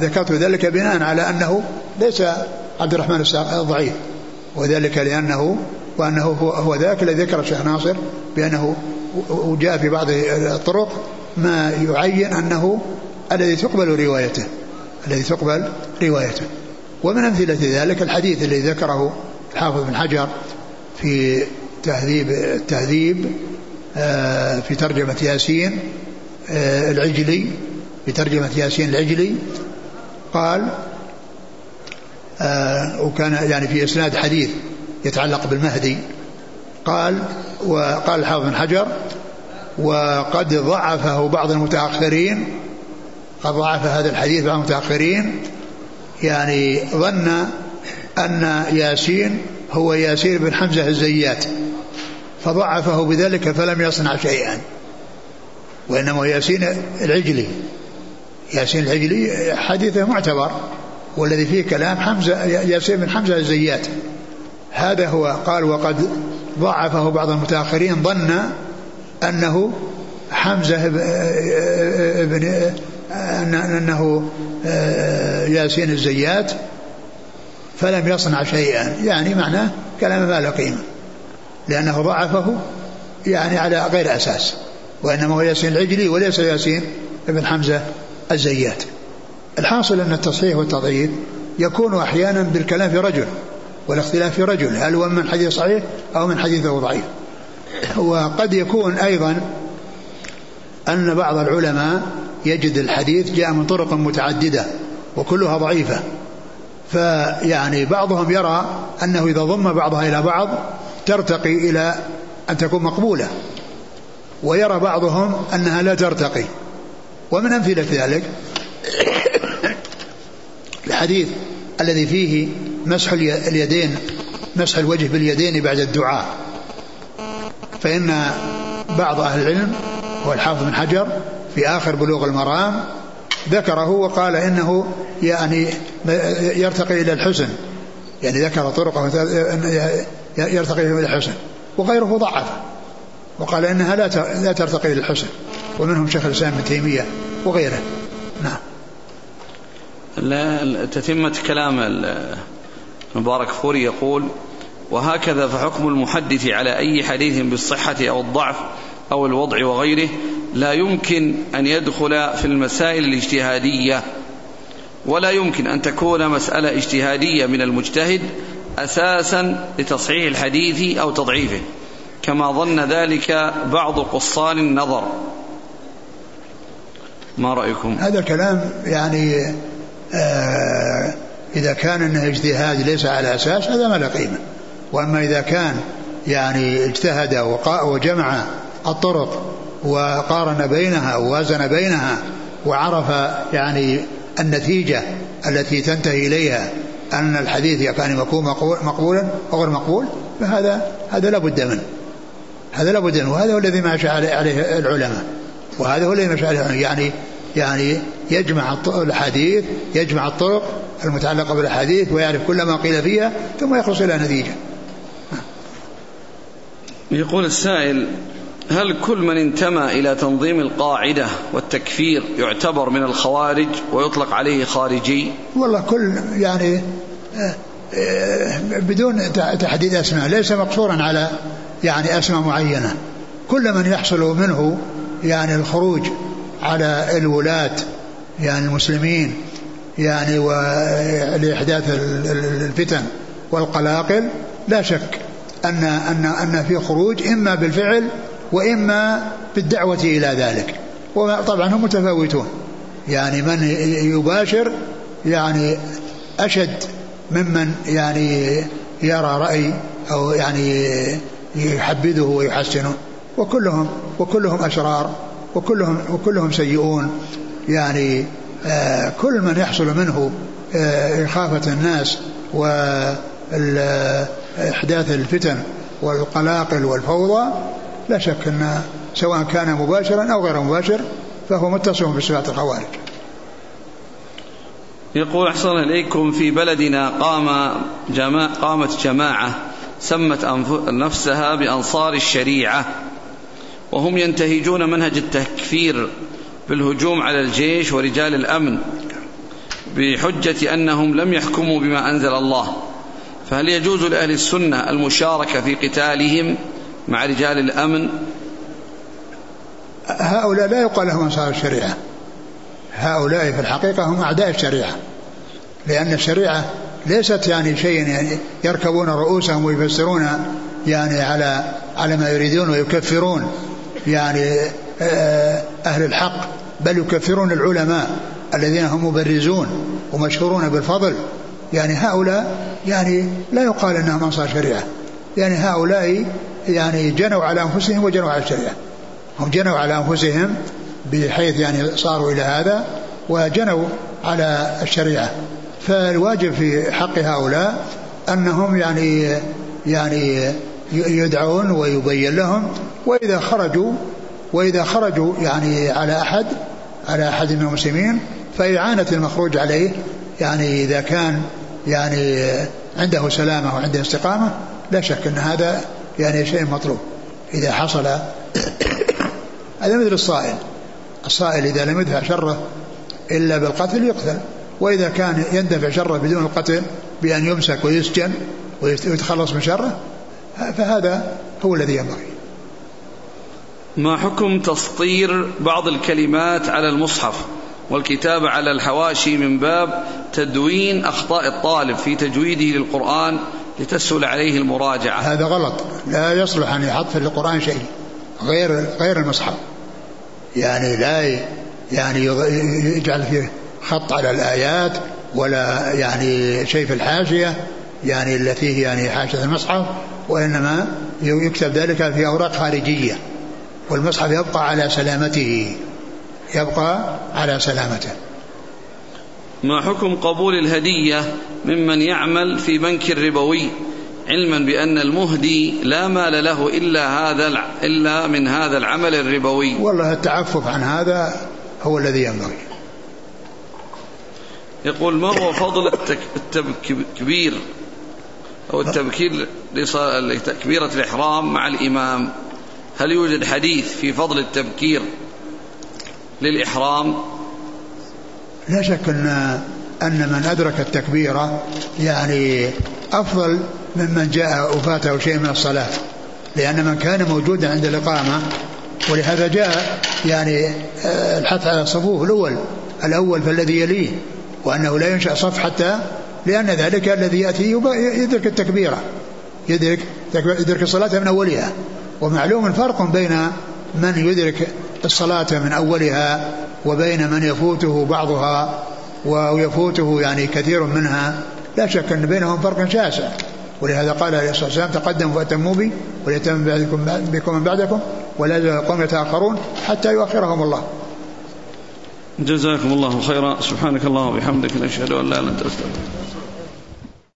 S2: ذكرت ذلك بناء على أنه ليس عبد الرحمن ضعيف وذلك لأنه وأنه هو, هو ذاك الذي ذكر الشيخ ناصر بأنه وجاء في بعض الطرق ما يعين أنه الذي تقبل روايته الذي تقبل روايته. ومن أمثلة ذلك الحديث الذي ذكره الحافظ بن حجر في تهذيب التهذيب آه، في ترجمة ياسين آه، العجلي في ترجمة ياسين العجلي قال آه، وكان يعني في إسناد حديث يتعلق بالمهدي قال وقال الحافظ بن حجر وقد ضعفه بعض المتأخرين قد ضعف هذا الحديث بعض المتأخرين يعني ظن أن ياسين هو ياسير بن حمزة الزيات فضعفه بذلك فلم يصنع شيئا وإنما ياسين العجلي. ياسين العجلي حديثه معتبر والذي فيه كلام حمزة ياسين بن حمزة الزيات. هذا هو قال وقد ضعفه بعض المتأخرين ظن أنه حمزة بن أنه ياسين الزيات فلم يصنع شيئا. يعني معناه كلام ما له قيمة. لأنه ضعفه يعني على غير أساس. وإنما هو ياسين العجلي وليس ياسين ابن حمزة الزيات. الحاصل أن التصحيح والتضعيف يكون أحيانا بالكلام في رجل والاختلاف في رجل هل هو من حديث صحيح أو من حديثه ضعيف. وقد يكون أيضا أن بعض العلماء يجد الحديث جاء من طرق متعددة وكلها ضعيفة. فيعني بعضهم يرى أنه إذا ضم بعضها إلى بعض ترتقي إلى أن تكون مقبولة ويرى بعضهم أنها لا ترتقي. ومن أمثلة ذلك [coughs] الحديث الذي فيه مسح اليدين مسح الوجه باليدين بعد الدعاء. فإن بعض أهل العلم هو الحافظ بن حجر في آخر بلوغ المرام ذكره وقال إنه يعني يرتقي إلى الحسن. يعني ذكر طرقه يرتقي إلى الحسن. وغيره ضعف. وقال إنها لا لا ترتقي إلى الحسن. ومنهم شيخ الإسلام ابن تيمية وغيره. نعم.
S1: تتمة كلام مبارك فوري يقول وهكذا فحكم المحدث على أي حديث بالصحة أو الضعف أو الوضع وغيره لا يمكن أن يدخل في المسائل الاجتهادية ولا يمكن أن تكون مسألة اجتهادية من المجتهد أساسا لتصحيح الحديث أو تضعيفه. كما ظن ذلك بعض قصان النظر. ما رأيكم؟
S2: هذا الكلام يعني آه إذا كان أنه اجتهاد ليس على أساس هذا ما له قيمة. وأما إذا كان يعني اجتهد وجمع الطرق وقارن بينها ووازن بينها وعرف يعني النتيجة التي تنتهي إليها أن الحديث كان يكون مقبولا أو غير مقبول فهذا هذا لا بد منه. هذا لا بد منه. وهذا هو الذي مشى عليه العلماء. وهذا هو الذي مشى عليه يعني يعني يجمع الحديث يجمع الطرق المتعلقة بالأحاديث ويعرف كل ما قيل فيها ثم يخلص إلى نتيجة.
S1: يقول السائل هل كل من انتمى إلى تنظيم القاعدة والتكفير يعتبر من الخوارج ويطلق عليه خارجي؟
S2: والله كل يعني آه، آه، بدون تحديد أسماء ليس مقصورا على يعني أسماء معينة. كل من يحصل منه يعني الخروج على الولاة يعني المسلمين يعني ولإحداث الفتن والقلاقل لا شك أن أن أن في خروج إما بالفعل وإما بالدعوة إلى ذلك. وطبعا هم متفاوتون. يعني من يباشر يعني أشد ممن يعني يرى رأي أو يعني يحبذه ويحسنه. وكلهم وكلهم أشرار وكلهم وكلهم سيئون. يعني آه كل من يحصل منه آه إخافة الناس وإحداث الفتن والقلاقل والفوضى لا شك أن سواء كان مباشرا أو غير مباشر فهو متصف بصفات الخوارج.
S1: يقول أحسن إليكم في بلدنا قام جماعة قامت جماعة سمت نفسها بأنصار الشريعة وهم ينتهجون منهج التكفير بالهجوم على الجيش ورجال الأمن بحجة أنهم لم يحكموا بما أنزل الله. فهل يجوز لأهل السنة المشاركة في قتالهم؟ مع رجال الأمن؟
S2: هؤلاء لا يقال لهم أنصار الشريعة. هؤلاء في الحقيقة هم أعداء الشريعة. لأن الشريعة ليست يعني شيء يعني يركبون رؤوسهم ويفسرون يعني على على ما يريدون ويكفرون. يعني آه، أهل الحق بل يكفرون العلماء الذين هم مبرزون ومشهورون بالفضل. يعني هؤلاء يعني لا يقال إنهم أنصار شريعة. يعني هؤلاء يعني جنوا على أنفسهم وجنوا على الشريعة. هم جنوا على أنفسهم بحيث يعني صاروا إلى هذا وجنوا على الشريعة. فالواجب في حق هؤلاء أنهم يعني يعني يدعون ويبين لهم وإذا خرجوا وإذا خرجوا يعني على أحد على أحد من المسلمين فاعانه المخروج عليه يعني إذا كان يعني عنده سلامة وعنده استقامة لا شك أن هذا يعني شيء مطلوب إذا حصل هذا مثل الصائل؟ الصائل إذا لم يدفع شره إلا بالقتل يقتل وإذا كان يندفع شره بدون القتل بأن يمسك ويسجن ويتخلص من شره فهذا هو الذي ينبغي.
S1: ما حكم تسطير بعض الكلمات على المصحف؟ والكتابة على الحواشي من باب تدوين أخطاء الطالب في تجويده للقرآن لتسهل عليه المراجعة.
S2: هذا غلط. لا يصلح أن يحط في القرآن شيء غير غير المصحف. يعني لا يعني يجعل فيه خط على الآيات ولا يعني شيء في الحاشية يعني التي هي يعني حاشية المصحف وإنما يكتب ذلك في أوراق خارجية. والمصحف يبقى على سلامته. يبقى على سلامته.
S1: ما حكم قبول الهدية ممن يعمل في بنك ربوي علما بأن المهدي لا مال له إلا هذا إلا من هذا العمل الربوي.
S2: والله التعفف عن هذا هو الذي ينبغي.
S1: يقول ما هو فضل التكبير أو التبكير لتكبيرة الإحرام مع الإمام؟ هل يوجد حديث في فضل التبكير للإحرام؟
S2: لا شك أن أن من أدرك التكبيرة يعني أفضل ممن جاء وفاته شيء من الصلاة لأن من كان موجودا عند الإقامة ولهذا جاء يعني آه، الحث على الصفوف الأول الأول فالذي يليه وأنه لا ينشأ صف حتى لأن ذلك الذي يأتي يدرك التكبيرة يدرك يدرك الصلاة من أولها ومعلوم الفرق بين من يدرك الصلاة من أولها وبين من يفوته بعضها ويفوته يعني كثير منها لا شك أن بينهم فرق شاسع. ولهذا قال عليه الصلاة والسلام تقدموا فأتموا بي وليتم بكم من بعدكم ولا يزال يتأخرون حتى يؤخرهم الله.
S1: جزاكم الله خيرا. سبحانك اللهم وبحمدك نشهد أن لا إله إلا أنت أستغفرك